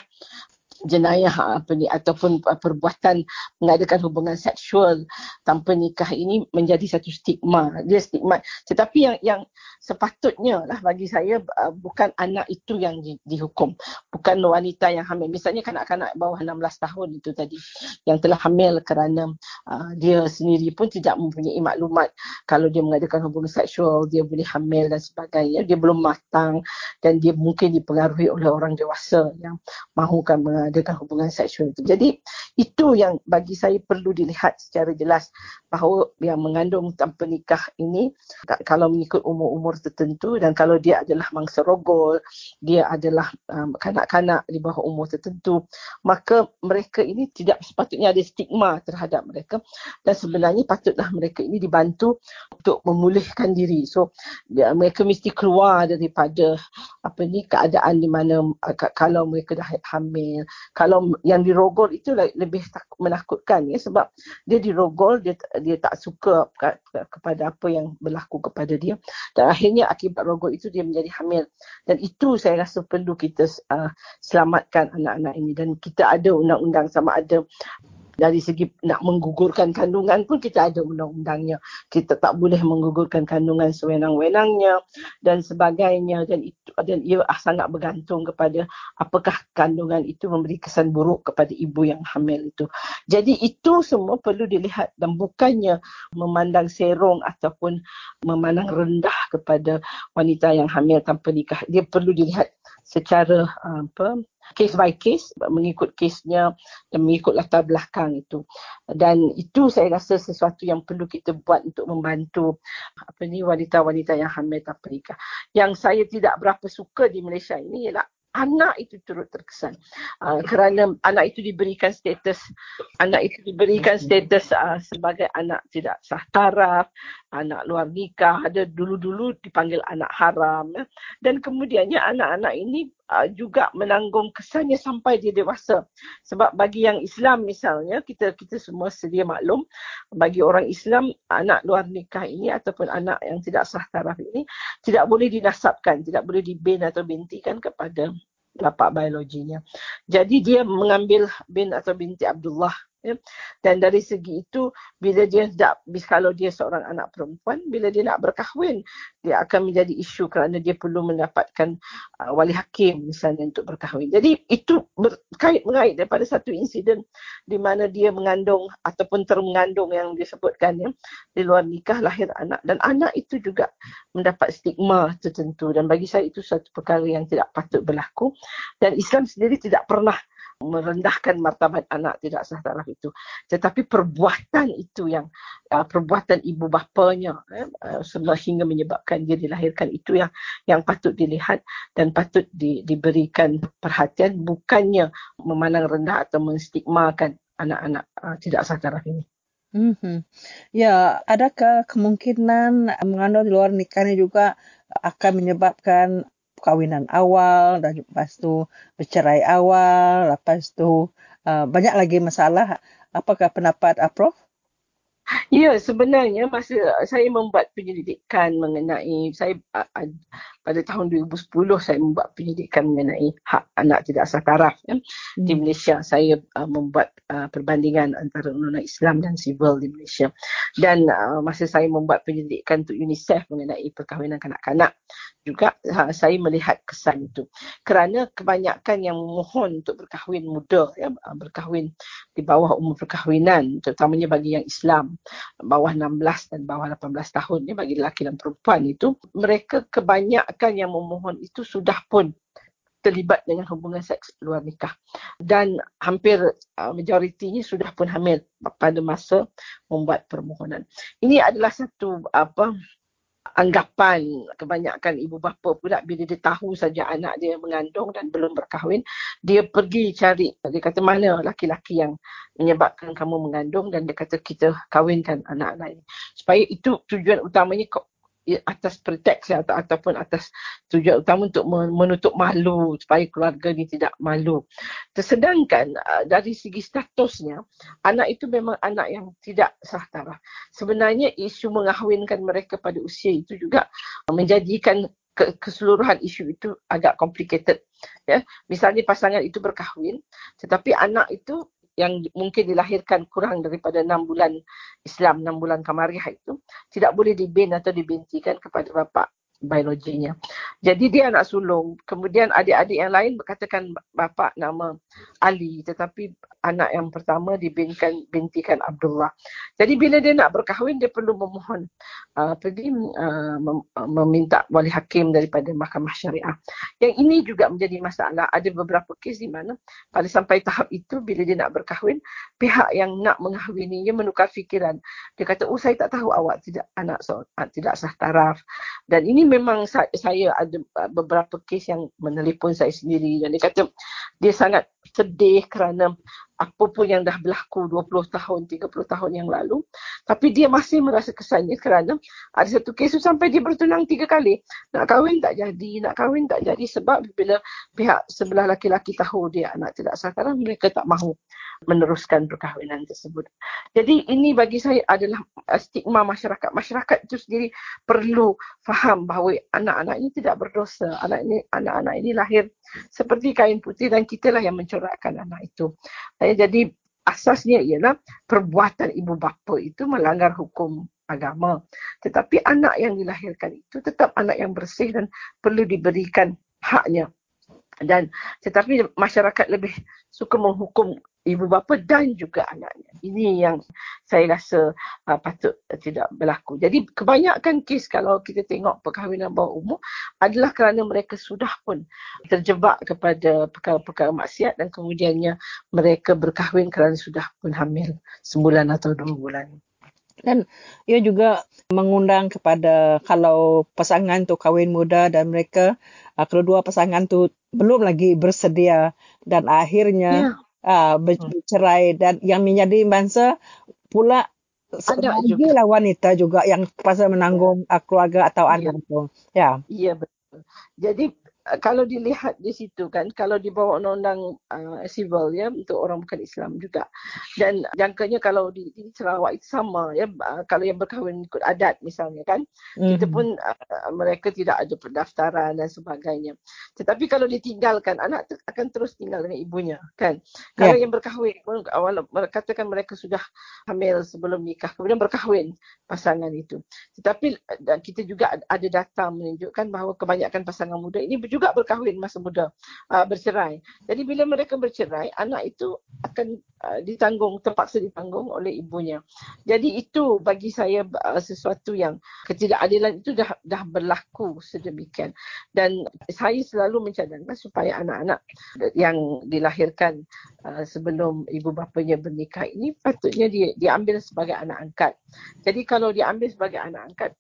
jenayah apa ni ataupun perbuatan mengadakan hubungan seksual tanpa nikah ini menjadi satu stigma. Dia stigma. Tetapi yang yang sepatutnya lah bagi saya uh, bukan anak itu yang di, dihukum. Bukan wanita yang hamil. Misalnya kanak-kanak bawah 16 tahun itu tadi yang telah hamil kerana uh, dia sendiri pun tidak mempunyai maklumat kalau dia mengadakan hubungan seksual dia boleh hamil dan sebagainya. Dia belum matang dan dia mungkin dipengaruhi oleh orang dewasa yang mahukan mengadakan hubungan seksual itu. Jadi itu yang bagi saya perlu dilihat secara jelas bahawa yang mengandung tanpa nikah ini kalau mengikut umur-umur tertentu dan kalau dia adalah mangsa rogol, dia adalah um, kanak-kanak di bawah umur tertentu, maka mereka ini tidak sepatutnya ada stigma terhadap mereka dan sebenarnya patutlah mereka ini dibantu untuk memulihkan diri. So dia, mereka mesti keluar daripada apa ni keadaan di mana uh, kalau mereka dah hamil, kalau yang dirogol itu lebih takut, menakutkan ya sebab dia dirogol dia dia tak suka ke, ke, kepada apa yang berlaku kepada dia. Dan akhirnya akibat rogol itu dia menjadi hamil. Dan itu saya rasa perlu kita uh, selamatkan anak-anak ini. Dan kita ada undang-undang sama ada dari segi nak menggugurkan kandungan pun kita ada undang-undangnya. Kita tak boleh menggugurkan kandungan sewenang-wenangnya dan sebagainya dan itu dan ia sangat bergantung kepada apakah kandungan itu memberi kesan buruk kepada ibu yang hamil itu. Jadi itu semua perlu dilihat dan bukannya memandang serong ataupun memandang rendah kepada wanita yang hamil tanpa nikah. Dia perlu dilihat secara apa case by case mengikut kesnya dan mengikut latar belakang itu. Dan itu saya rasa sesuatu yang perlu kita buat untuk membantu apa ni wanita-wanita yang hamil tanpa nikah yang saya tidak berapa suka di Malaysia ini ialah anak itu turut terkesan uh, kerana anak itu diberikan status anak itu diberikan status uh, sebagai anak tidak sah taraf anak luar nikah ada dulu-dulu dipanggil anak haram ya. dan kemudiannya anak-anak ini uh, juga menanggung kesannya sampai dia dewasa sebab bagi yang Islam misalnya kita kita semua sedia maklum bagi orang Islam anak luar nikah ini ataupun anak yang tidak sah taraf ini tidak boleh dinasabkan tidak boleh dibin atau bintikan kepada bapak biologinya. Jadi dia mengambil bin atau binti Abdullah ya. Dan dari segi itu bila dia tak kalau dia seorang anak perempuan bila dia nak berkahwin dia akan menjadi isu kerana dia perlu mendapatkan uh, wali hakim misalnya untuk berkahwin. Jadi itu berkait mengait daripada satu insiden di mana dia mengandung ataupun termengandung yang disebutkan ya di luar nikah lahir anak dan anak itu juga mendapat stigma tertentu dan bagi saya itu satu perkara yang tidak patut berlaku dan Islam sendiri tidak pernah merendahkan martabat anak tidak sah taraf itu tetapi perbuatan itu yang uh, perbuatan ibu bapanya eh, uh, sehingga menyebabkan dia dilahirkan itu yang yang patut dilihat dan patut di, diberikan perhatian bukannya memandang rendah atau menstigmakan anak-anak uh, tidak sah taraf ini Mm-hmm. Ya, adakah kemungkinan mengandung di luar nikah ini juga akan menyebabkan perkahwinan awal dan lepas tu bercerai awal, lepas tu uh, banyak lagi masalah. Apakah pendapat Prof? Ya, sebenarnya masa saya membuat penyelidikan mengenai saya pada tahun 2010 saya membuat penyelidikan mengenai hak anak tidak sah taraf ya. hmm. di Malaysia. Saya uh, membuat uh, perbandingan antara undang-undang Islam dan sivil di Malaysia. Dan uh, masa saya membuat penyelidikan untuk UNICEF mengenai perkahwinan kanak-kanak juga ha, saya melihat kesan itu kerana kebanyakan yang memohon untuk berkahwin muda ya ha, berkahwin di bawah umur perkahwinan terutamanya bagi yang Islam bawah 16 dan bawah 18 tahun ya bagi lelaki dan perempuan itu mereka kebanyakan yang memohon itu sudah pun terlibat dengan hubungan seks luar nikah. Dan hampir uh, majoritinya sudah pun hamil pada masa membuat permohonan. Ini adalah satu apa anggapan kebanyakan ibu bapa pula bila dia tahu saja anak dia mengandung dan belum berkahwin dia pergi cari dia kata mana laki-laki yang menyebabkan kamu mengandung? Dan dia kata kita kahwinkan anak-anak ini. Supaya itu tujuan utamanya atas preteks ya, atau, ataupun atas tujuan utama untuk menutup malu supaya keluarga ini tidak malu. Tersedangkan dari segi statusnya, anak itu memang anak yang tidak sah taraf. Sebenarnya isu mengahwinkan mereka pada usia itu juga menjadikan keseluruhan isu itu agak complicated ya misalnya pasangan itu berkahwin tetapi anak itu yang mungkin dilahirkan kurang daripada enam bulan Islam, enam bulan Kamariah itu tidak boleh dibin atau dibintikan kepada bapa biologinya. Jadi dia anak sulung. Kemudian adik-adik yang lain berkatakan bapa nama Ali tetapi anak yang pertama dibintikan bintikan Abdullah. Jadi bila dia nak berkahwin dia perlu memohon uh, pergi uh, mem- meminta wali hakim daripada mahkamah syariah. Yang ini juga menjadi masalah. Ada beberapa kes di mana pada sampai tahap itu bila dia nak berkahwin pihak yang nak mengahwininya menukar fikiran. Dia kata, "Oh saya tak tahu awak tidak anak so, tidak sah taraf." Dan ini memang saya, ada beberapa kes yang menelpon saya sendiri dan dia kata dia sangat sedih kerana apa pun yang dah berlaku 20 tahun, 30 tahun yang lalu. Tapi dia masih merasa kesannya kerana ada satu kes sampai dia bertunang tiga kali. Nak kahwin tak jadi, nak kahwin tak jadi sebab bila pihak sebelah laki-laki tahu dia anak tidak sasaran, mereka tak mahu meneruskan perkahwinan tersebut. Jadi ini bagi saya adalah stigma masyarakat. Masyarakat itu sendiri perlu faham bahawa anak-anak ini tidak berdosa. Anak ini anak-anak ini lahir seperti kain putih dan kita lah yang mencorakkan anak itu. Jadi asasnya ialah perbuatan ibu bapa itu melanggar hukum agama. Tetapi anak yang dilahirkan itu tetap anak yang bersih dan perlu diberikan haknya. Dan tetapi masyarakat lebih suka menghukum ibu bapa dan juga anaknya. Ini yang saya rasa uh, patut tidak berlaku. Jadi kebanyakan kes kalau kita tengok perkahwinan bawah umur adalah kerana mereka sudah pun terjebak kepada perkara-perkara maksiat dan kemudiannya mereka berkahwin kerana sudah pun hamil sebulan atau dua bulan. Dan ia juga mengundang kepada kalau pasangan tu kahwin muda dan mereka uh, kedua pasangan tu belum lagi bersedia dan akhirnya yeah uh, bercerai dan yang menjadi bangsa pula ada juga lah wanita juga yang pasal menanggung uh, keluarga atau ya. anak tu. Ya. Ya betul. Jadi kalau dilihat di situ kan kalau di bawah undang-undang uh, civil ya untuk orang bukan Islam juga dan jangkanya kalau di, di Sarawak itu sama ya uh, kalau yang berkahwin ikut adat misalnya kan mm. kita pun uh, mereka tidak ada pendaftaran dan sebagainya tetapi kalau ditinggalkan anak tu akan terus tinggal dengan ibunya kan kalau yeah. yang berkahwin awal katakan mereka sudah hamil sebelum nikah kemudian berkahwin pasangan itu tetapi uh, kita juga ada data menunjukkan bahawa kebanyakan pasangan muda ini juga berkahwin masa muda uh, bercerai. Jadi bila mereka bercerai, anak itu akan uh, ditanggung, terpaksa ditanggung oleh ibunya. Jadi itu bagi saya uh, sesuatu yang ketidakadilan itu dah dah berlaku sedemikian. Dan saya selalu mencadangkan supaya anak-anak yang dilahirkan uh, sebelum ibu bapanya bernikah ini patutnya dia diambil sebagai anak angkat. Jadi kalau diambil sebagai anak angkat,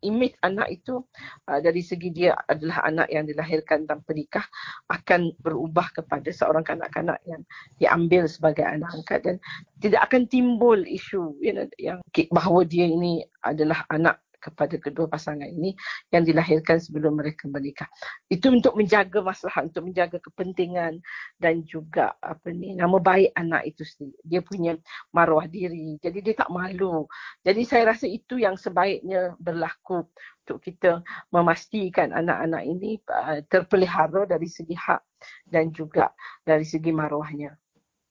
image anak itu uh, dari segi dia adalah anak yang dilahirkan dilahirkan tanpa nikah akan berubah kepada seorang kanak-kanak yang diambil sebagai anak angkat dan tidak akan timbul isu you know, yang bahawa dia ini adalah anak kepada kedua pasangan ini yang dilahirkan sebelum mereka menikah. Itu untuk menjaga masalah, untuk menjaga kepentingan dan juga apa ni nama baik anak itu sendiri. Dia punya maruah diri. Jadi dia tak malu. Jadi saya rasa itu yang sebaiknya berlaku untuk kita memastikan anak-anak ini uh, terpelihara dari segi hak dan juga dari segi maruahnya.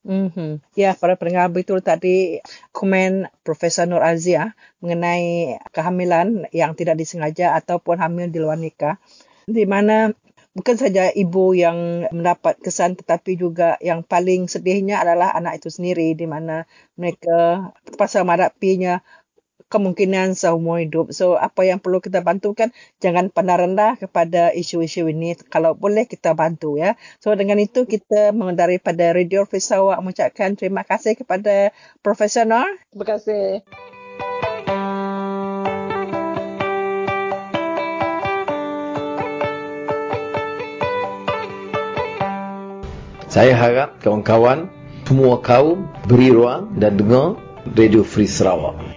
Mm-hmm. Ya, para pendengar betul tadi komen Profesor Nur Azia mengenai kehamilan yang tidak disengaja ataupun hamil di luar nikah. Di mana bukan saja ibu yang mendapat kesan tetapi juga yang paling sedihnya adalah anak itu sendiri di mana mereka terpaksa menghadapinya kemungkinan seumur hidup. So apa yang perlu kita bantu kan jangan pandang rendah kepada isu-isu ini. Kalau boleh kita bantu ya. So dengan itu kita daripada Radio Free Sarawak mengucapkan terima kasih kepada Profesor Terima kasih. Saya harap kawan-kawan semua kaum beri ruang dan dengar Radio Free Sarawak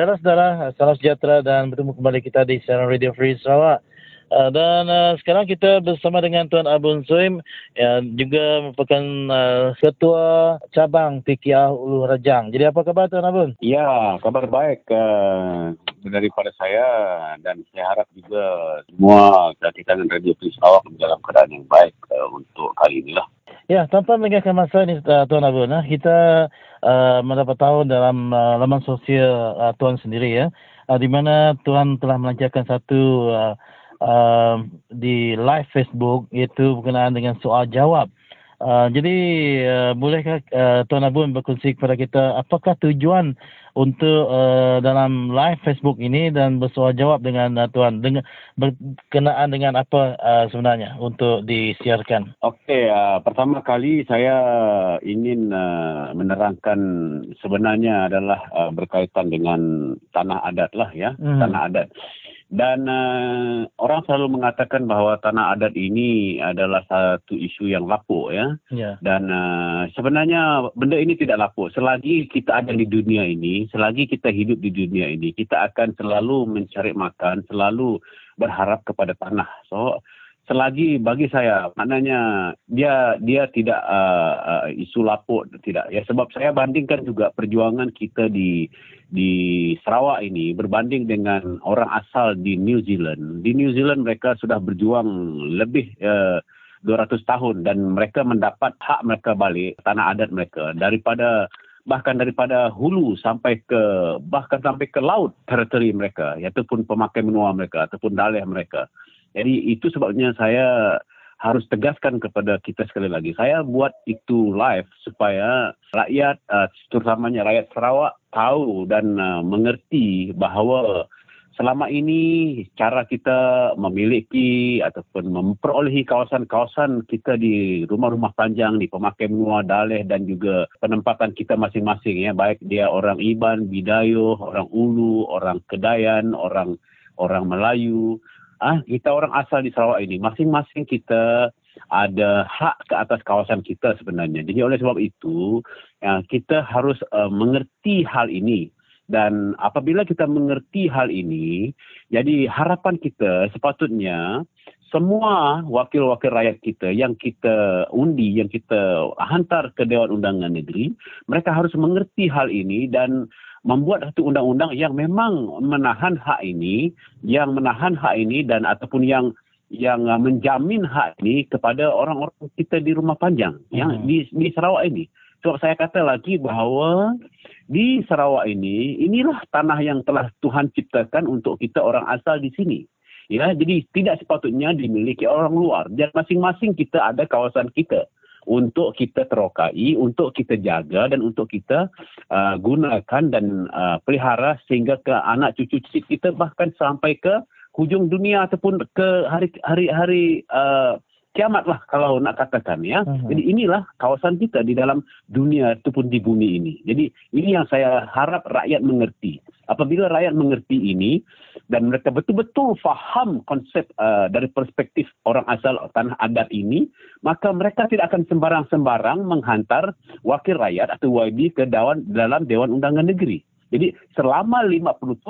Baiklah saudara, salam sejahtera dan bertemu kembali kita di siaran Radio Free Sarawak. Uh, dan uh, sekarang kita bersama dengan Tuan Abun Suim yang juga merupakan uh, ketua cabang PKR Ulu Rajang. Jadi apa khabar Tuan Abun? Ya, kabar baik uh, daripada saya dan saya harap juga semua kita dengan Radio Free Sarawak dalam keadaan yang baik uh, untuk kali ini lah. Ya, tanpa mengingatkan masa ini uh, Tuan Abun, uh, kita uh, mendapat tahu dalam uh, laman sosial uh, Tuan sendiri ya, uh, di mana Tuan telah melancarkan satu uh, uh, di live Facebook iaitu berkenaan dengan soal jawab. Uh, jadi uh, bolehkah uh, Tuan Abun berkongsi kepada kita apakah tujuan untuk uh, dalam live Facebook ini dan bersoal jawab dengan uh, Tuan dengan berkenaan dengan apa uh, sebenarnya untuk disiarkan? Okey, uh, pertama kali saya ingin uh, menerangkan sebenarnya adalah uh, berkaitan dengan tanah adat lah ya, hmm. tanah adat. Dan uh, orang selalu mengatakan bahawa tanah adat ini adalah satu isu yang lapuk ya. Yeah. Dan uh, sebenarnya benda ini tidak lapuk. Selagi kita ada di dunia ini, selagi kita hidup di dunia ini, kita akan selalu mencari makan, selalu berharap kepada tanah. So selagi bagi saya maknanya dia dia tidak uh, uh, isu lapuk tidak. Ya sebab saya bandingkan juga perjuangan kita di di Sarawak ini berbanding dengan orang asal di New Zealand. Di New Zealand mereka sudah berjuang lebih uh, 200 tahun dan mereka mendapat hak mereka balik tanah adat mereka daripada bahkan daripada hulu sampai ke bahkan sampai ke laut teritori mereka ataupun pemakai menua mereka ataupun dalih mereka jadi itu sebabnya saya harus tegaskan kepada kita sekali lagi. Saya buat itu live supaya rakyat, uh, terutamanya rakyat Sarawak tahu dan uh, mengerti bahawa selama ini cara kita memiliki ataupun memperolehi kawasan-kawasan kita di rumah-rumah panjang, di pemakai menua, daleh dan juga penempatan kita masing-masing ya. Baik dia orang Iban, Bidayuh, orang Ulu, orang Kedayan, orang orang Melayu, ah kita orang asal di Sarawak ini masing-masing kita ada hak ke atas kawasan kita sebenarnya. Jadi oleh sebab itu ya, kita harus uh, mengerti hal ini dan apabila kita mengerti hal ini, jadi harapan kita sepatutnya semua wakil-wakil rakyat kita yang kita undi, yang kita hantar ke Dewan Undangan Negeri, mereka harus mengerti hal ini dan membuat satu undang-undang yang memang menahan hak ini, yang menahan hak ini dan ataupun yang yang menjamin hak ini kepada orang-orang kita di rumah panjang hmm. yang di, di Sarawak ini. Sebab saya kata lagi bahawa di Sarawak ini, inilah tanah yang telah Tuhan ciptakan untuk kita orang asal di sini. Ya, jadi tidak sepatutnya dimiliki orang luar. Dan masing-masing kita ada kawasan kita untuk kita terokai, untuk kita jaga dan untuk kita uh, gunakan dan uh, pelihara sehingga ke anak cucu kita bahkan sampai ke hujung dunia ataupun ke hari-hari uh, kiamat lah kalau nak katakan ya. Uh-huh. Jadi inilah kawasan kita di dalam dunia ataupun di bumi ini. Jadi ini yang saya harap rakyat mengerti. Apabila rakyat mengerti ini dan mereka betul-betul faham konsep uh, dari perspektif orang asal tanah adat ini, maka mereka tidak akan sembarang-sembarang menghantar wakil rakyat atau YB ke dawan, dalam Dewan Undangan Negeri. Jadi selama 57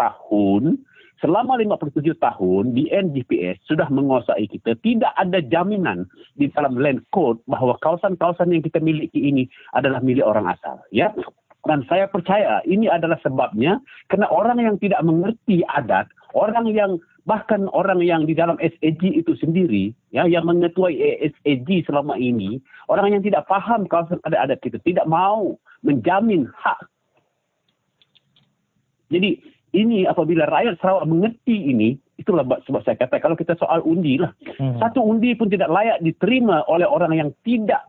tahun selama 57 tahun di NGPS sudah menguasai kita. Tidak ada jaminan di dalam land code bahawa kawasan-kawasan yang kita miliki ini adalah milik orang asal ya. Dan saya percaya ini adalah sebabnya kerana orang yang tidak mengerti adat orang yang bahkan orang yang di dalam SAG itu sendiri ya yang mengetuai SAG selama ini orang yang tidak faham kawasan adat-adat kita tidak mau menjamin hak. Jadi ini apabila rakyat Sarawak mengerti ini, itulah sebab saya kata kalau kita soal undi lah. Hmm. Satu undi pun tidak layak diterima oleh orang yang tidak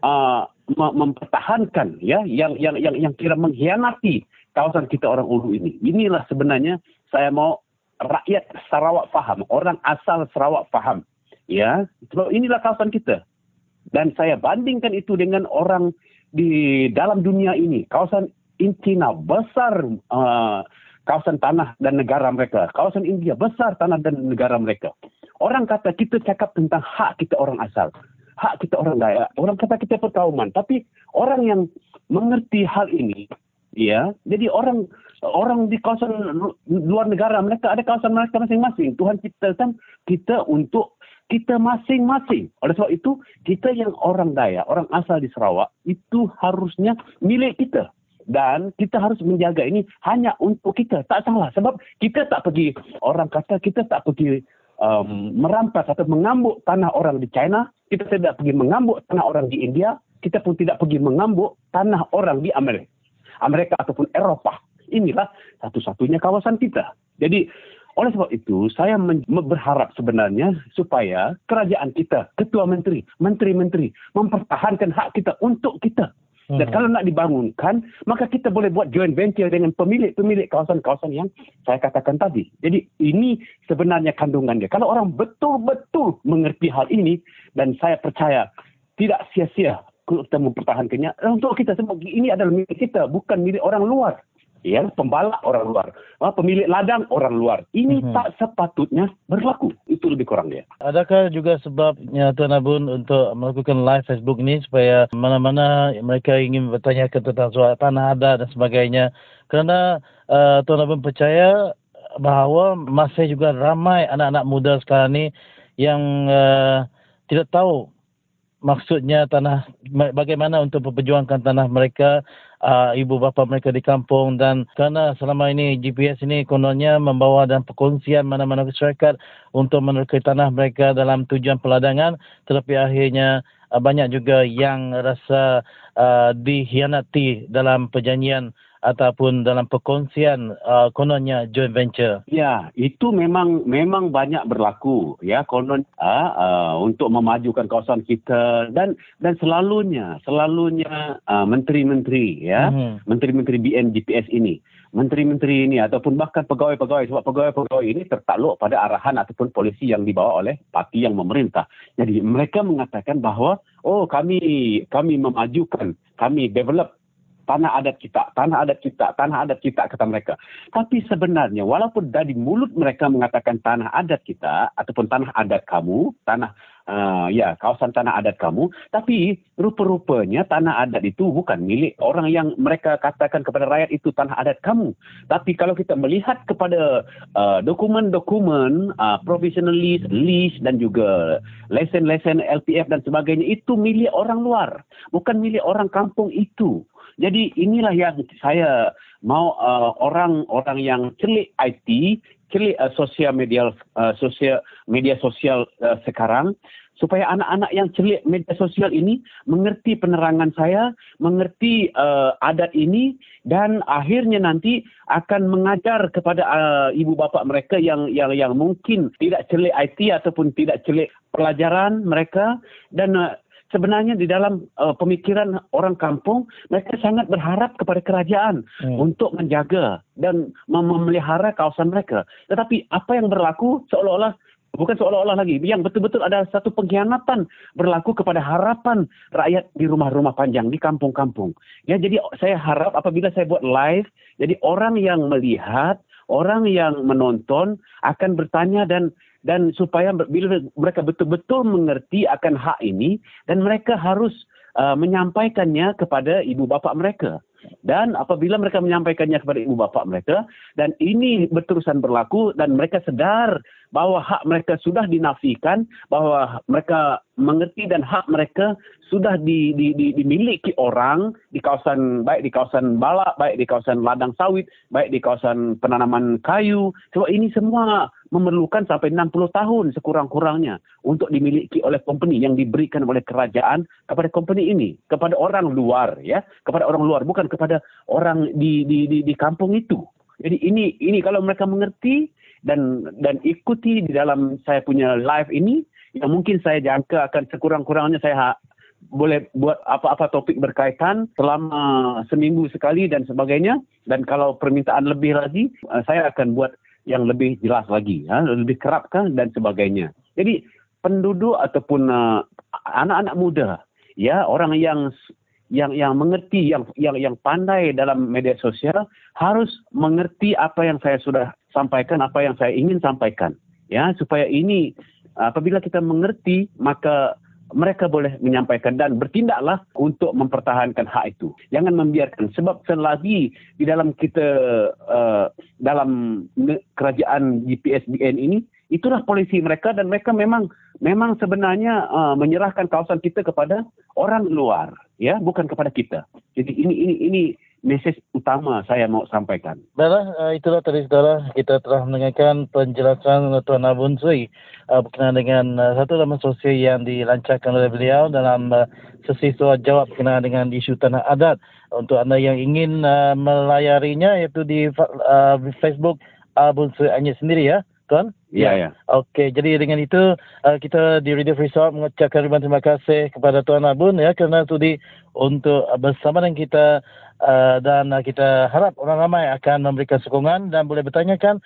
uh, mempertahankan ya yang yang yang yang kira mengkhianati kawasan kita orang Ulu ini. Inilah sebenarnya saya mau rakyat Sarawak faham, orang asal Sarawak faham. Ya, sebab inilah kawasan kita. Dan saya bandingkan itu dengan orang di dalam dunia ini, kawasan Intina besar uh, kawasan tanah dan negara mereka. Kawasan India besar tanah dan negara mereka. Orang kata kita cakap tentang hak kita orang asal. Hak kita orang Dayak. Orang kata kita perkauman. Tapi orang yang mengerti hal ini, ya, jadi orang orang di kawasan luar negara mereka ada kawasan mereka masing-masing. Tuhan ciptakan kita untuk kita masing-masing. Oleh sebab itu, kita yang orang Dayak, orang asal di Sarawak, itu harusnya milik kita dan kita harus menjaga ini hanya untuk kita. Tak salah sebab kita tak pergi orang kata kita tak pergi um, merampas atau mengambuk tanah orang di China, kita tidak pergi mengambuk tanah orang di India, kita pun tidak pergi mengambuk tanah orang di Amerika. Amerika ataupun Eropah. Inilah satu-satunya kawasan kita. Jadi oleh sebab itu, saya berharap sebenarnya supaya kerajaan kita, ketua menteri, menteri-menteri mempertahankan hak kita untuk kita. Dan hmm. kalau nak dibangunkan, maka kita boleh buat joint venture dengan pemilik-pemilik kawasan-kawasan yang saya katakan tadi. Jadi ini sebenarnya kandungan dia. Kalau orang betul-betul mengerti hal ini, dan saya percaya tidak sia-sia kita mempertahankannya, untuk kita semua, ini adalah milik kita, bukan milik orang luar ya pembalak orang luar. Ah, pemilik ladang orang luar. Ini mm-hmm. tak sepatutnya berlaku. Itu lebih kurang dia adakah juga sebabnya Tuan Abun untuk melakukan live Facebook ini supaya mana-mana mereka ingin bertanya tentang soal tanah ada dan sebagainya? Kerana uh, Tuan Abun percaya bahawa masih juga ramai anak-anak muda sekarang ni yang uh, tidak tahu maksudnya tanah bagaimana untuk memperjuangkan tanah mereka uh, ibu bapa mereka di kampung dan kerana selama ini GPS ini kononnya membawa dan perkongsian mana-mana masyarakat untuk menerokai tanah mereka dalam tujuan peladangan. Tetapi akhirnya uh, banyak juga yang rasa uh, dihianati dalam perjanjian ataupun dalam perkongsian uh, kononnya joint venture. Ya, itu memang memang banyak berlaku ya konon uh, uh, untuk memajukan kawasan kita dan dan selalunya selalunya uh, menteri-menteri ya, mm-hmm. menteri-menteri BNGPS ini, menteri-menteri ini ataupun bahkan pegawai-pegawai sebab pegawai-pegawai ini tertakluk pada arahan ataupun polisi yang dibawa oleh parti yang memerintah. Jadi mereka mengatakan bahawa oh kami kami memajukan, kami develop tanah adat kita, tanah adat kita, tanah adat kita kata mereka. Tapi sebenarnya walaupun dari mulut mereka mengatakan tanah adat kita ataupun tanah adat kamu, tanah uh, ya kawasan tanah adat kamu, tapi rupa-rupanya tanah adat itu bukan milik orang yang mereka katakan kepada rakyat itu tanah adat kamu. Tapi kalau kita melihat kepada uh, dokumen-dokumen uh, professional lease, lease dan juga lesen-lesen LPF dan sebagainya itu milik orang luar, bukan milik orang kampung itu. Jadi inilah yang saya mau uh, orang-orang yang celik IT, celik uh, sosial media uh, sosial media sosial uh, sekarang supaya anak-anak yang celik media sosial ini mengerti penerangan saya, mengerti uh, adat ini dan akhirnya nanti akan mengajar kepada uh, ibu bapa mereka yang yang yang mungkin tidak celik IT ataupun tidak celik pelajaran mereka dan uh, sebenarnya di dalam uh, pemikiran orang kampung mereka sangat berharap kepada kerajaan hmm. untuk menjaga dan memelihara kawasan mereka. Tetapi apa yang berlaku seolah-olah bukan seolah-olah lagi yang betul-betul ada satu pengkhianatan berlaku kepada harapan rakyat di rumah-rumah panjang di kampung-kampung. Ya jadi saya harap apabila saya buat live jadi orang yang melihat, orang yang menonton akan bertanya dan dan supaya bila mereka betul-betul mengerti akan hak ini dan mereka harus uh, menyampaikannya kepada ibu bapa mereka. Dan apabila mereka menyampaikannya kepada ibu bapa mereka dan ini berterusan berlaku dan mereka sedar bahawa hak mereka sudah dinafikan, bahawa mereka mengerti dan hak mereka sudah di, di, di, dimiliki orang di kawasan baik di kawasan balak, baik di kawasan ladang sawit, baik di kawasan penanaman kayu. Sebab ini semua memerlukan sampai 60 tahun sekurang-kurangnya untuk dimiliki oleh company yang diberikan oleh kerajaan kepada company ini, kepada orang luar ya, kepada orang luar bukan kepada orang di di di, di kampung itu. Jadi ini ini kalau mereka mengerti dan dan ikuti di dalam saya punya live ini yang mungkin saya jangka akan sekurang-kurangnya saya boleh buat apa-apa topik berkaitan selama seminggu sekali dan sebagainya. Dan kalau permintaan lebih lagi, uh, saya akan buat yang lebih jelas lagi, ha? lebih kerapkan dan sebagainya. Jadi penduduk ataupun uh, anak-anak muda, ya orang yang yang yang mengerti yang yang yang pandai dalam media sosial harus mengerti apa yang saya sudah sampaikan apa yang saya ingin sampaikan ya supaya ini apabila kita mengerti maka mereka boleh menyampaikan dan bertindaklah untuk mempertahankan hak itu. Jangan membiarkan sebab selagi di dalam kita uh, dalam kerajaan GPSBN ini itulah polisi mereka dan mereka memang memang sebenarnya uh, menyerahkan kawasan kita kepada orang luar ya bukan kepada kita. Jadi ini ini ini mesej utama saya mau sampaikan. Baiklah, uh, itulah tadi saudara kita telah mendengarkan penjelasan Tuan Abun Sui uh, berkenaan dengan uh, satu laman sosial yang dilancarkan oleh beliau dalam sesi soal jawab berkenaan dengan isu tanah adat. Untuk anda yang ingin melayarinya iaitu di Facebook Abun Sui Anyit sendiri ya. Tuan? Ya, ya. Okey, jadi dengan itu uh, kita di Radio Free Sound mengucapkan ribuan terima kasih kepada Tuan Abun ya kerana sudi untuk bersama dengan kita dan uh, kita harap orang ramai akan memberikan sokongan dan boleh bertanyakan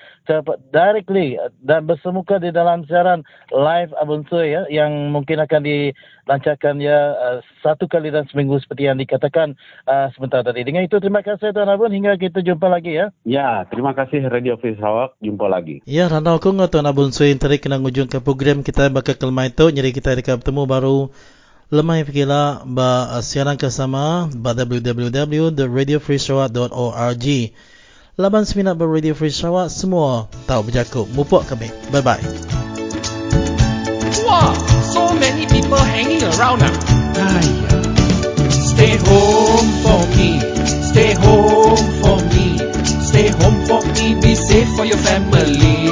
directly dan bersemuka di dalam siaran live Abun Sui ya yang mungkin akan dilancarkan ya uh, satu kali dalam seminggu seperti yang dikatakan uh, sebentar tadi. Dengan itu terima kasih Tuan Abun hingga kita jumpa lagi ya. Ya, terima kasih Radio Free Sarawak. Jumpa lagi. Ya, randa aku Tuan Abun Sui tadi kena ngujung ke program kita bakal kelmai itu jadi kita akan bertemu baru lemah fikirlah ba siaran kesama ba www.radiofreesarawak.org Laban seminat ba Radio Free Sarawak semua tahu berjaku. Mupuk kami. Bye bye. Wow, so many people hanging around now. Ayah. Stay home for me. Stay home for me. Stay home for me. Be safe for your family.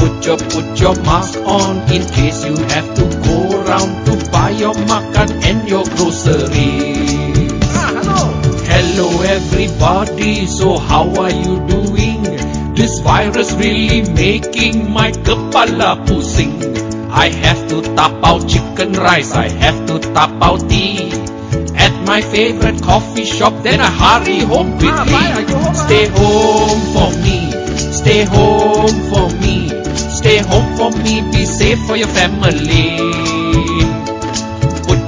Put your put your mask on in case you have to go around to buy your makan and your groceries. Ah, hello. Hello everybody, so how are you doing? This virus really making my kepala pusing. I have to tap out chicken rice, I have to tap out tea. At my favorite coffee shop, then I hurry home quickly. Ah, home Stay home for me, stay home for me, stay home for me, be safe for your family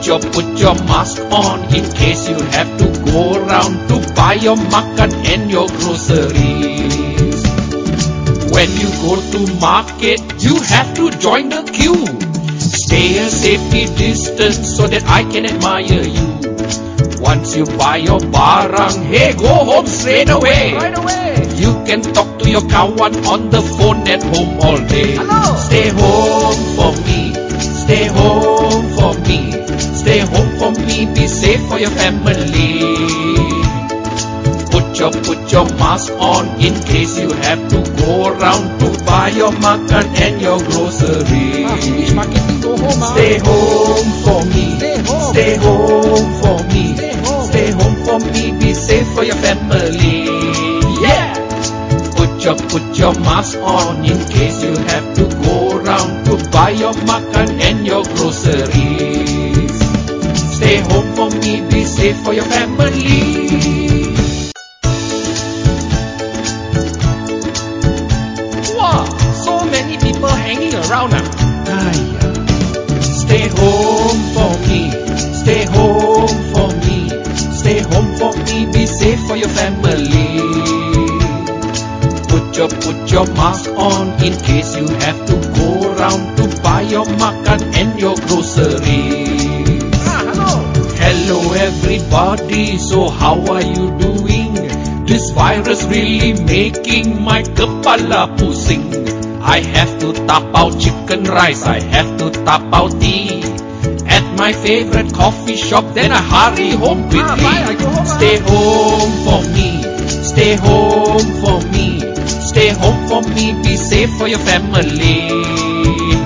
your put your mask on in case you have to go around to buy your makan and your groceries. When you go to market, you have to join the queue. Stay a safety distance so that I can admire you. Once you buy your barang, hey, go home straight away. Right away. You can talk to your kawan on the phone at home all day. Hello. Stay home for me. Stay home safe for your family. Put your put your mask on in case you have to go around to buy your makan and your home, Stay home for me. Stay home. For me. Stay home. For me, be safe for your family. Yeah. Put your put your mask on in case you have to go around to buy your makan and your groceries. Stay home for me, be safe for your family. Wow, so many people hanging around now. Ayah. Stay home for me, stay home for me, stay home for me, be safe for your family. Put your put your mask on in case you have to go around to buy your makan and your groceries. Everybody, so how are you doing? This virus really making my kepala pusing. I have to tap out chicken rice, I have to tap out tea. At my favorite coffee shop, then I hurry home quickly. Ah, stay home for me, stay home for me, stay home for me, be safe for your family.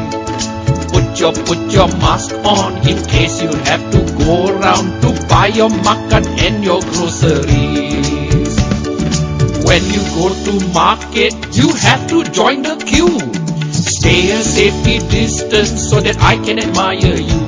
Put your put your mask on in case you have to go around to buy your makan and your groceries. When you go to market, you have to join the queue. Stay a safety distance so that I can admire you.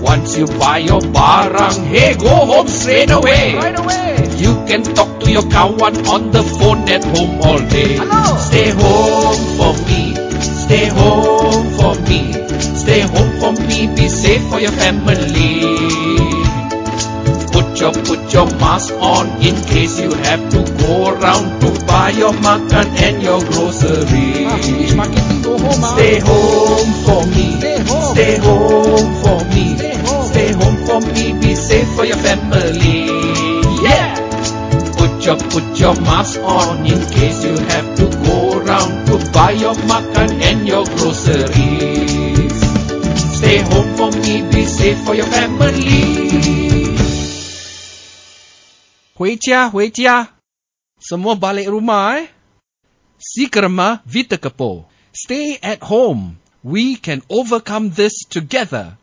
Once you buy your barang, hey, go home straight away. Right away. You can talk to your kawan on the phone at home all day. Hello. Stay home for me. Stay home for me. Stay home for me. Be safe for your family. Put your put your mask on in case you have to go around to buy your makan and your ah. Stay home for me. Stay home. For me. Stay home. For me. Be safe for your family. Yeah. Put your put your mask on in case you have to go around to buy your makan and your groceries. Stay home for me. Be safe for your family. 回家，回家。Semua balik rumah eh. Si kerma vita kepo. Stay at home. We can overcome this together.